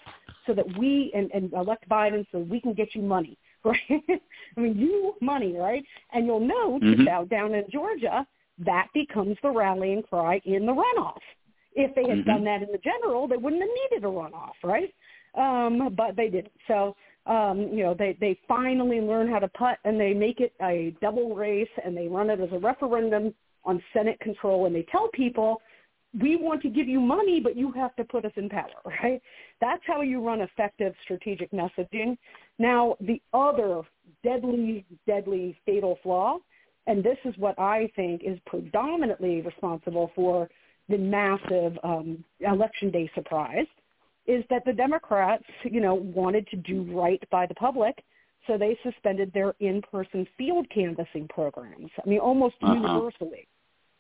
so that we and, and elect Biden so we can get you money, right? I mean, you money, right? And you'll note Mhm. that down in Georgia, that becomes the rallying cry in the runoff. If they had Mhm. done that in the general, they wouldn't have needed a runoff, right? Um, but they didn't. So, um, you know, they, they finally learn how to putt and they make it a double race and they run it as a referendum on Senate control and they tell people, we want to give you money, but you have to put us in power, right? That's how you run effective strategic messaging. Now, the other deadly, deadly fatal flaw, and this is what I think is predominantly responsible for the massive um, election day surprise, is that the Democrats, you know, wanted to do right by the public, so they suspended their in-person field canvassing programs. I mean, almost Uh-huh. universally.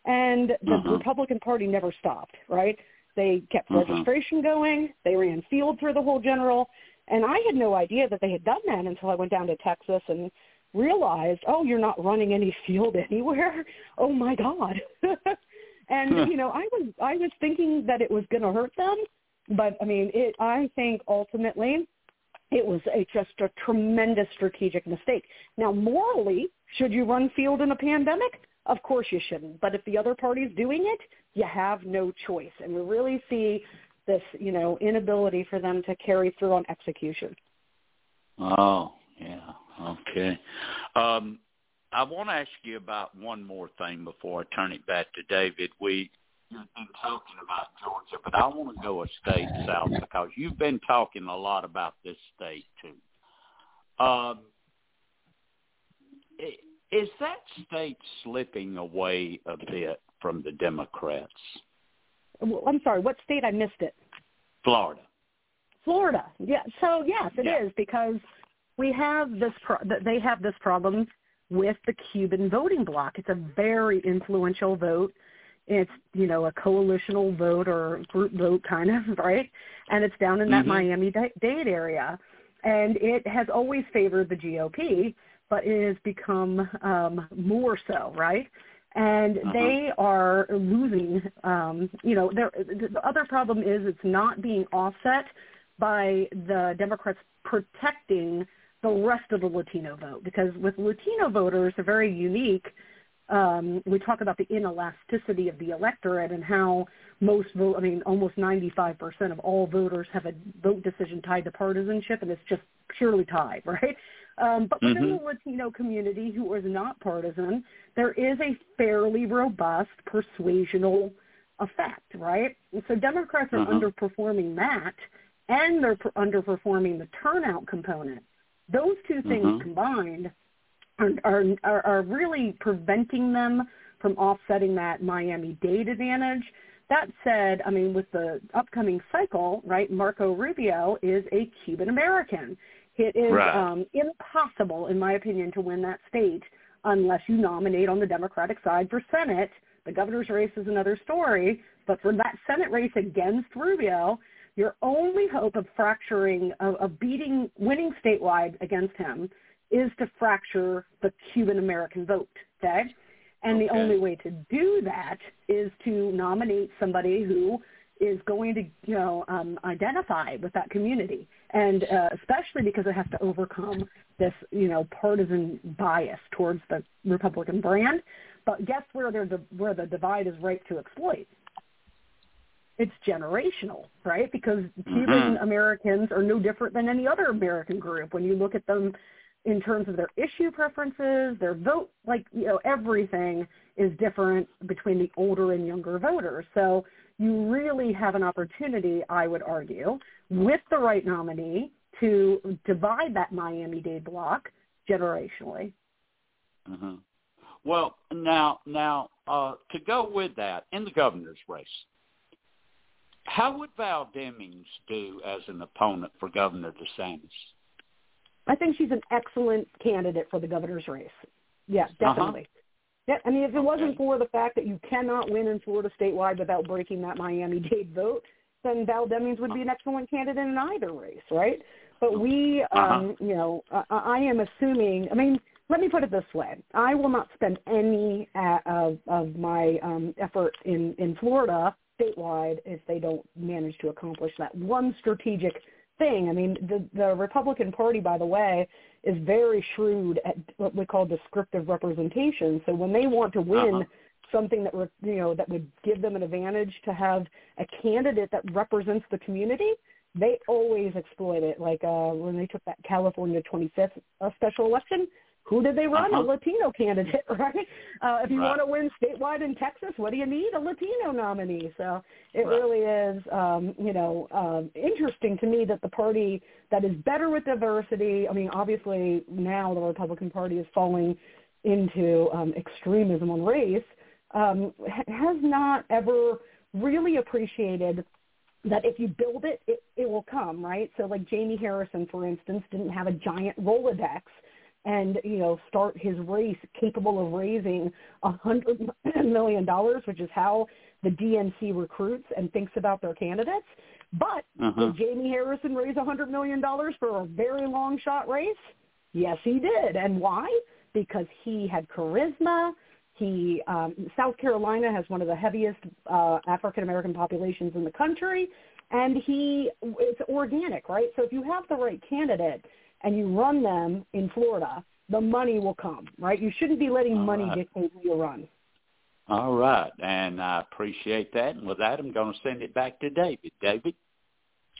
And the Uh-huh. Republican Party never stopped, right? They kept Uh-huh. registration going. They ran field through the whole general. And I had no idea that they had done that until I went down to Texas and realized, oh, you're not running any field anywhere. Oh my God. and Huh. you know, I was I was thinking that it was going to hurt them, but I mean, it. I think ultimately it was a, just a tremendous strategic mistake. Now, morally, should you run field in a pandemic? Of course you shouldn't. But if the other party's doing it, you have no choice. And we really see this, you know, inability for them to carry through on execution. Oh, yeah. Okay. Um, I want to ask you about one more thing before I turn it back to David. We you've been talking about Georgia, but I want to go a state south because you've been talking a lot about this state too. Um, is that state slipping away a bit from the Democrats? I'm sorry, what state? I missed it. Florida. Florida. Yeah. So yes, it is Yeah. because we have this. Pro- they have this problem with the Cuban voting bloc. It's a very influential vote. It's you know a coalitional vote or group vote kind of right, and it's down in that Mhm. Miami Dade area, and it has always favored the GOP, but it has become um, more so right. And Uh-huh. they are losing. Um, you know, the other problem is it's not being offset by the Democrats protecting the rest of the Latino vote because with Latino voters, they're very unique. Um, we talk about the inelasticity of the electorate and how most vote, I mean, almost 95% of all voters have a vote decision tied to partisanship, and it's just purely tied, right? Um, but within Mhm. the Latino community who is not partisan, there is a fairly robust persuasional effect, right? And so Democrats are Uh-huh. underperforming that, and they're per- underperforming the turnout component. Those two things Mhm. combined are, are are are really preventing them from offsetting that Miami-Dade advantage. That said, I mean, with the upcoming cycle, right? Marco Rubio is a Cuban American. It is Right. um, impossible, in my opinion, to win that state unless you nominate on the Democratic side for Senate. The governor's race is another story, but for that Senate race against Rubio, your only hope of fracturing, of, of beating, winning statewide against him is to fracture the Cuban American vote. Okay, and the only way to do that is to nominate somebody who is going to, you know, um, identify with that community, and uh, especially because it has to overcome this, you know, partisan bias towards the Republican brand. But guess where the where the divide is ripe to exploit? It's generational, right? Because Cuban Mhm. Americans are no different than any other American group. When you look at them in terms of their issue preferences, their vote, like you know, everything is different between the older and younger voters. So you really have an opportunity, I would argue, with the right nominee to divide that Miami-Dade block generationally. hmm Well, now, now uh, to go with that in the governor's race, how would Val Demings do as an opponent for Governor DeSantis? I think she's an excellent candidate for the governor's race. Yeah, definitely. Yeah, I mean, if it wasn't for the fact that you cannot win in Florida statewide without breaking that Miami-Dade vote, then Val Demings would be an excellent candidate in either race, right? But we, um, you know, I, I am assuming. I mean, let me put it this way: I will not spend any uh, of, of my um, effort in in Florida statewide if they don't manage to accomplish that one strategic thing. I mean, the the Republican Party, by the way, is very shrewd at what we call descriptive representation. So when they want to win Uh-huh. something that re- you know that would give them an advantage to have a candidate that represents the community, they always exploit it. Like uh, when they took that California 25th uh, special election, who did they run? Uh-huh. A Latino candidate, right? Uh, if you Right. want to win statewide in Texas, what do you need? A Latino nominee. So it Right. really is, um, you know, um, interesting to me that the party that is better with diversity. I mean, obviously now the Republican Party is falling into um, extremism on race. Um, has not ever really appreciated that if you build it, it, it will come, right? So like Jamie Harrison, for instance, didn't have a giant Rolodex and, you know, start his race capable of raising a hundred million dollars, which is how the DNC recruits and thinks about their candidates. But Uh-huh. did Jamie Harrison raise a hundred million dollars for a very long shot race? Yes, he did. And why? Because he had charisma. He um, South Carolina has one of the heaviest uh, African American populations in the country, and he it's organic, right? So if you have the right candidate and you run them in Florida, the money will come, right? You shouldn't be letting All money right. dictate who you run. All right, and I appreciate that. And with that, I'm going to send it back to David. David?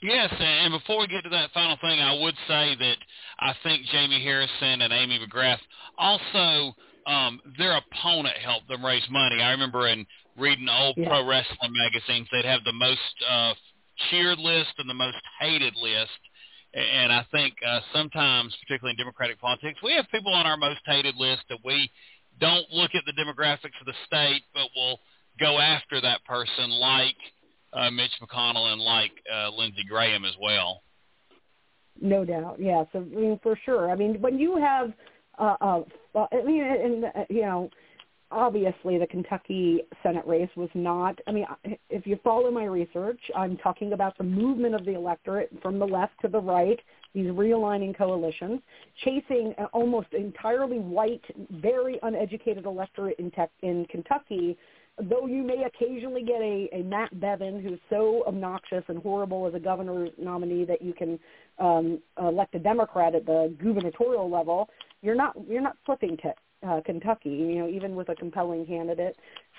Yes, and before we get to that final thing, I would say that I think Jamie Harrison and Amy McGrath also um, their opponent helped them raise money. I remember in reading old Yeah. pro wrestling magazines, they'd have the most uh, cheered list and the most hated list. And I think uh, sometimes, particularly in Democratic politics, we have people on our most hated list that we don't look at the demographics of the state, but will go after that person, like uh, Mitch McConnell and like uh, Lindsey Graham as well. No doubt, yes. I mean, for sure. I mean, when you have, uh, uh, I mean, and uh, you know, obviously the Kentucky Senate race was not. I mean, if you follow my research, I'm talking about the movement of the electorate from the left to the right. These realigning coalitions, chasing an almost entirely white, very uneducated electorate in, tech, in Kentucky though you may occasionally get a, a Matt Bevin who's so obnoxious and horrible as a governor nominee that you can um, elect a Democrat at the gubernatorial level, you're not you're not flipping to uh, Kentucky, you know, even with a compelling candidate.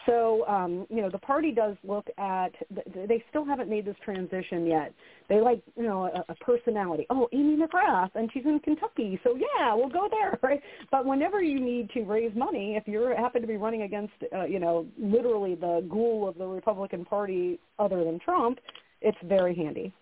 So, um, you know, the party does look at, they still haven't made this transition yet. They like, you know, a, a personality. Oh, Amy McGrath, and she's in Kentucky, so yeah, we'll go there, right? But whenever you need to raise money, if you happen to be running against, uh, you know, literally the ghoul of the Republican Party other than Trump, it's very handy.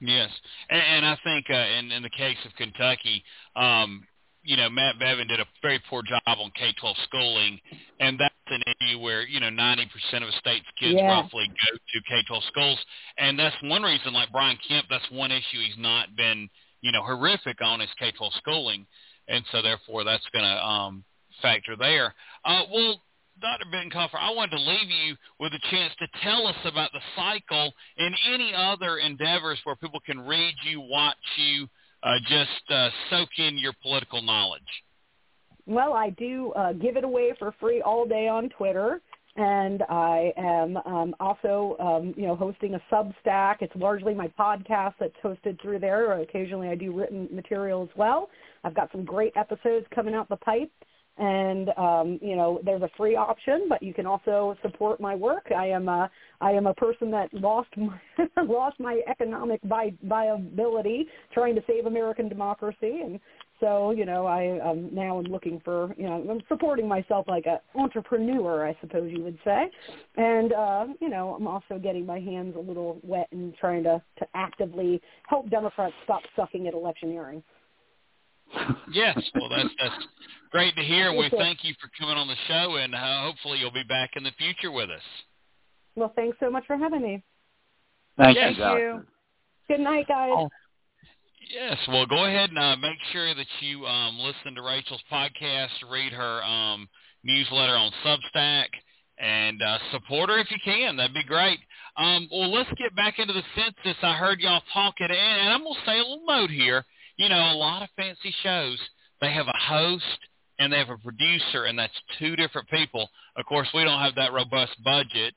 Yes, and, and I think uh, in, in the case of Kentucky, um, you know, Matt Bevin did a very poor job on K-12 schooling, and that's an issue where, you know, 90% of a state's kids Yeah. roughly go to K-12 schools, and that's one reason, like Brian Kemp, that's one issue he's not been, you know, horrific on is K-12 schooling, and so therefore that's going to um, factor there. Uh, well, Dr. Bitecofer, I wanted to leave you with a chance to tell us about the cycle and any other endeavors where people can read you, watch you, uh, just uh, soak in your political knowledge. Well, I do uh, give it away for free all day on Twitter. and I am um, also, um, you know, hosting a Substack. It's largely my podcast that's hosted through there. Occasionally, I do written material as well. I've got some great episodes coming out the pipe, and um, you know, there's a free option, but you can also support my work. I am a I am a person that lost my, lost my economic vi- viability trying to save American democracy, and so, you know, I um, now am looking for, you know, I'm supporting myself like an entrepreneur, I suppose you would say. And, uh, you know, I'm also getting my hands a little wet and trying to, to actively help Democrats stop sucking at electioneering. Yes, well, that's that's great to hear. We thank you for coming on the show, and uh, hopefully you'll be back in the future with us. Well, thanks so much for having me. Thank yes. you. Good night, guys. Oh. Yes, well, go ahead and uh, make sure that you um, listen to Rachel's podcast, read her um, newsletter on Substack, and uh, support her if you can. That'd be great. Um, well, let's get back into the census. I heard y'all talking, and I'm going to say a little note here. You know, a lot of fancy shows, they have a host and they have a producer, and that's two different people. Of course, we don't have that robust budget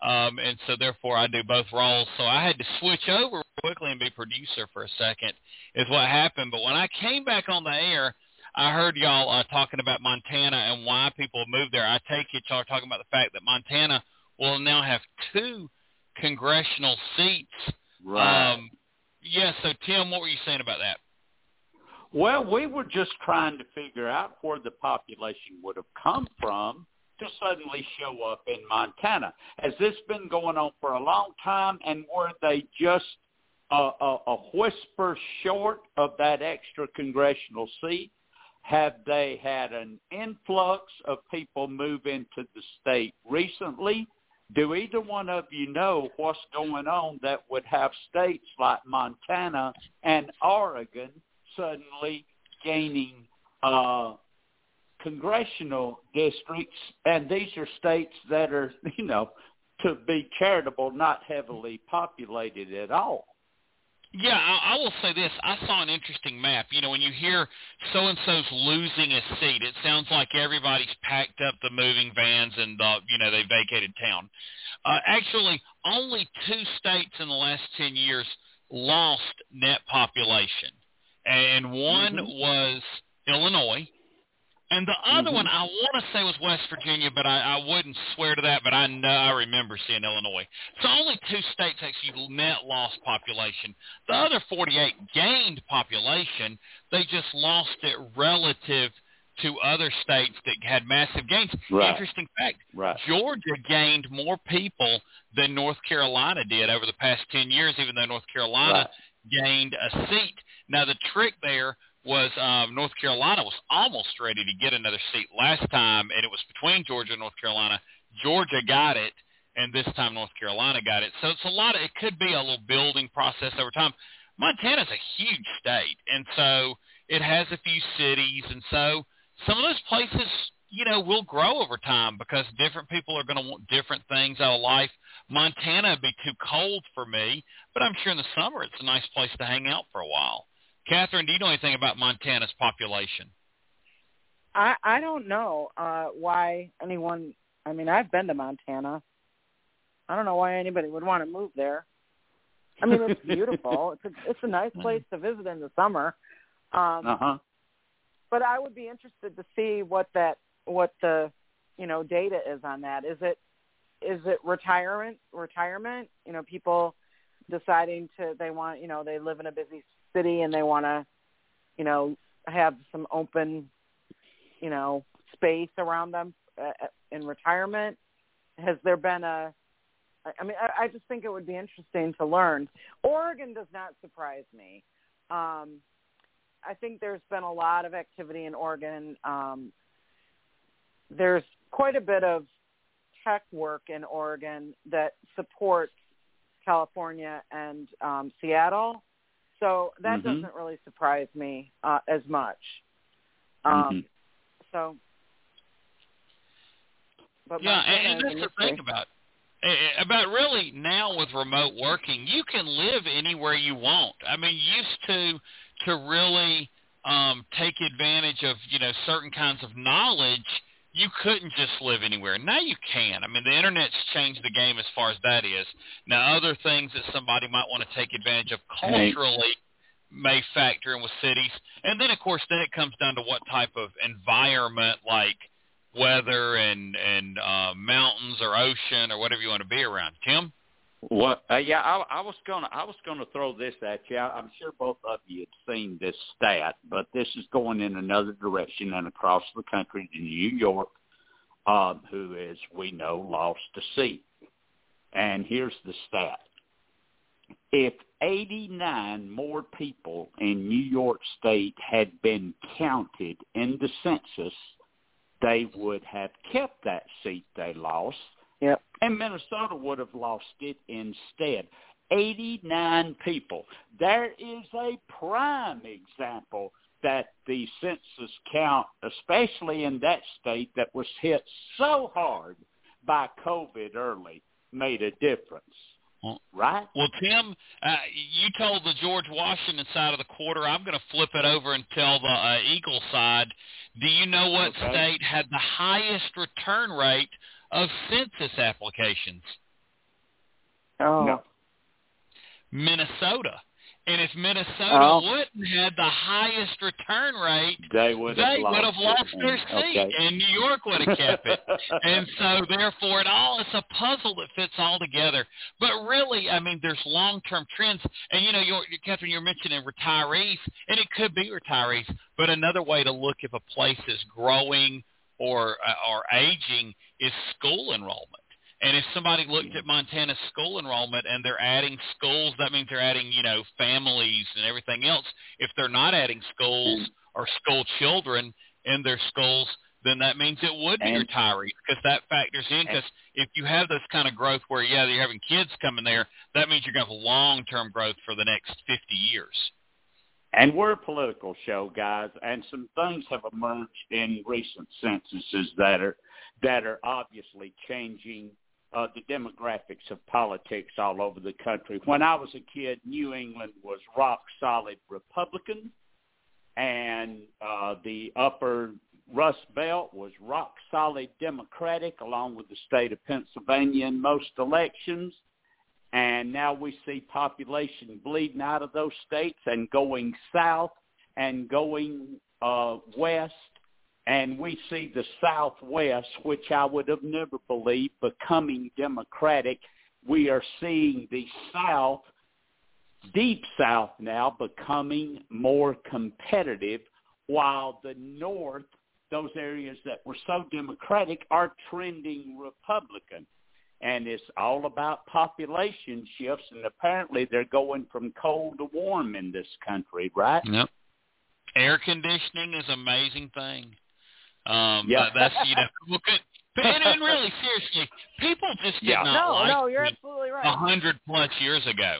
um, and so therefore I do both roles. So I had to switch over quickly and be producer for a second is what happened. But when I came back on the air, I heard y'all uh, talking about Montana and why people moved there. I take it y'all are talking about the fact that Montana will now have two congressional seats. Right. Um, yeah, so Tim, what were you saying about that? Well, we were just trying to figure out where the population would have come from to suddenly show up in Montana. Has this been going on for a long time, and were they just a, a, a whisper short of that extra congressional seat? Have they had an influx of people move into the state recently? Do either one of you know what's going on that would have states like Montana and Oregon suddenly gaining uh, congressional districts, and these are states that are, you know, to be charitable, not heavily populated at all. Yeah, I, will say this. I saw an interesting map. You know, when you hear so and so's losing a seat, it sounds like everybody's packed up the moving vans and uh, you know they vacated town. Uh, actually, only two states in the last ten years lost net population, and one mm-hmm. was Illinois, and the other mm-hmm. one I want to say was West Virginia, but I, I wouldn't swear to that. But I know I remember seeing Illinois. So only two states actually net lost population. The other 48 gained population. They just lost it relative to other states that had massive gains. Right. Interesting fact: right. Georgia gained more people than North Carolina did over the past 10 years, even though North Carolina right. Gained a seat. Now the trick there was um, North Carolina was almost ready to get another seat last time, and it was between Georgia and North Carolina. Georgia got it, and this time North Carolina got it. So it's a lot of it could be a little building process over time. Montana's a huge state, and so it has a few cities, and so some of those places, you know, will grow over time because different people are going to want different things out of life. Montana would be too cold for me, but I'm sure in the summer it's a nice place to hang out for a while. Catherine, do you know anything about Montana's population? I I don't know uh why anyone. I mean, I've been to Montana. I don't know why anybody would want to move there. I mean, it's beautiful. it's a it's a nice place to visit in the summer. Um, uh huh. But I would be interested to see what that what the you know data is on that. Is it is it retirement retirement? You know, people deciding to they want you know they live in a busy city and they want to, you know, have some open, you know, space around them uh, uh, in retirement? Has there been a I mean, I, I just think it would be interesting to learn. Oregon does not surprise me. Um, I think there's been a lot of activity in Oregon. Um, there's quite a bit of tech work in Oregon that supports California and um, Seattle. So that mm-hmm. doesn't really surprise me uh, as much. Um, mm-hmm. So, but yeah, and, and that's the thing about about really now with remote working, you can live anywhere you want. I mean, used to to really um, take advantage of you know certain kinds of knowledge you couldn't just live anywhere. Now you can. I mean, the internet's changed the game as far as that is. Now, other things that somebody might want to take advantage of culturally may factor in with cities. And then, of course, then it comes down to what type of environment, like weather and and uh, mountains or ocean or whatever you want to be around. Tim. What? Uh, yeah, I, I was gonna I was gonna throw this at you. I'm sure both of you had seen this stat, but this is going in another direction and across the country to New York, um, who is we know lost a seat. And here's the stat: if 89 more people in New York State had been counted in the census, they would have kept that seat they lost Yep. and Minnesota would have lost it instead. 89 people. There is a prime example that the census count, especially in that state that was hit so hard by COVID early, made a difference. Well- right? Well, Tim, uh, you told the George Washington side of the quarter. I'm going to flip it over and tell the uh, Eagle side. Do you know what Okay. state had the highest return rate of census applications? Oh. No. Minnesota. And if Minnesota Oh. wouldn't had the highest return rate, They would have they lost would have lost their seat, Okay. and New York would have kept it. and so therefore it all it's a puzzle that fits all together but really i mean there's long term trends and you know you're, catherine you're mentioning retirees and it could be retirees but another way to look if a place is growing or uh, or aging is school enrollment and if somebody looked at Montana's school enrollment and they're adding schools, that means they're adding, you know, families and everything else. If they're not adding schools or school children in their schools, then that means it would be retirees because that factors in. Because if you have this kind of growth where, yeah, you're having kids coming there, that means you're going to have long-term growth for the next 50 years. And we're a political show, guys, and some things have emerged in recent censuses that are that are obviously changing uh, the demographics of politics all over the country. When I was a kid, New England was rock solid Republican, and uh, the upper Rust Belt was rock solid Democratic, along with the state of Pennsylvania in most elections and now we see population bleeding out of those states and going south and going uh, west. And we see the Southwest, which I would have never believed, becoming Democratic. We are seeing the South, deep South now, becoming more competitive, while the North, those areas that were so Democratic, are trending Republican and it's all about population shifts and apparently they're going from cold to warm in this country right Yep. Air conditioning is an amazing thing. Um, Yeah. that, that's you know, look at, and, and really seriously, people just did Yeah. not No, like no, you're it absolutely a right. hundred plus years ago.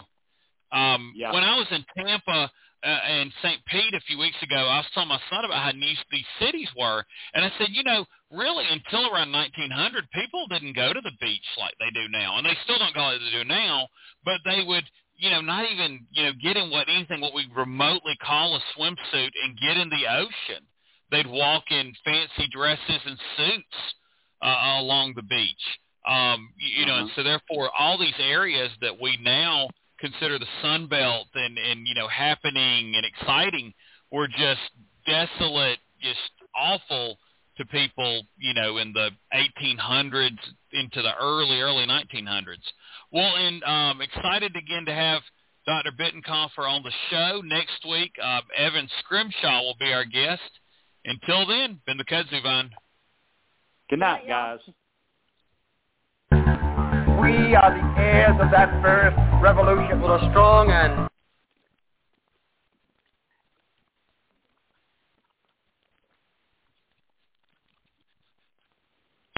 Um, Yeah. When I was in Tampa uh, and St. Pete a few weeks ago, I was telling my son about how nice these cities were, and I said, you know, really until around 1900, people didn't go to the beach like they do now, and they still don't go like they do now, but they would. You know, not even you know get in what anything what we remotely call a swimsuit and get in the ocean. They'd walk in fancy dresses and suits uh, along the beach. Um, you, you know, and Mhm. so therefore, all these areas that we now consider the Sun Belt and and you know happening and exciting were just desolate, just awful to people, you know, in the 1800s into the early early 1900s. Well, and um, excited again to have Dr. Bitecofer on the show next week. Uh, Evan Scrimshaw will be our guest. Until then, been the Kudzu Vine. good night guys We are the heirs of that first revolution. With a strong and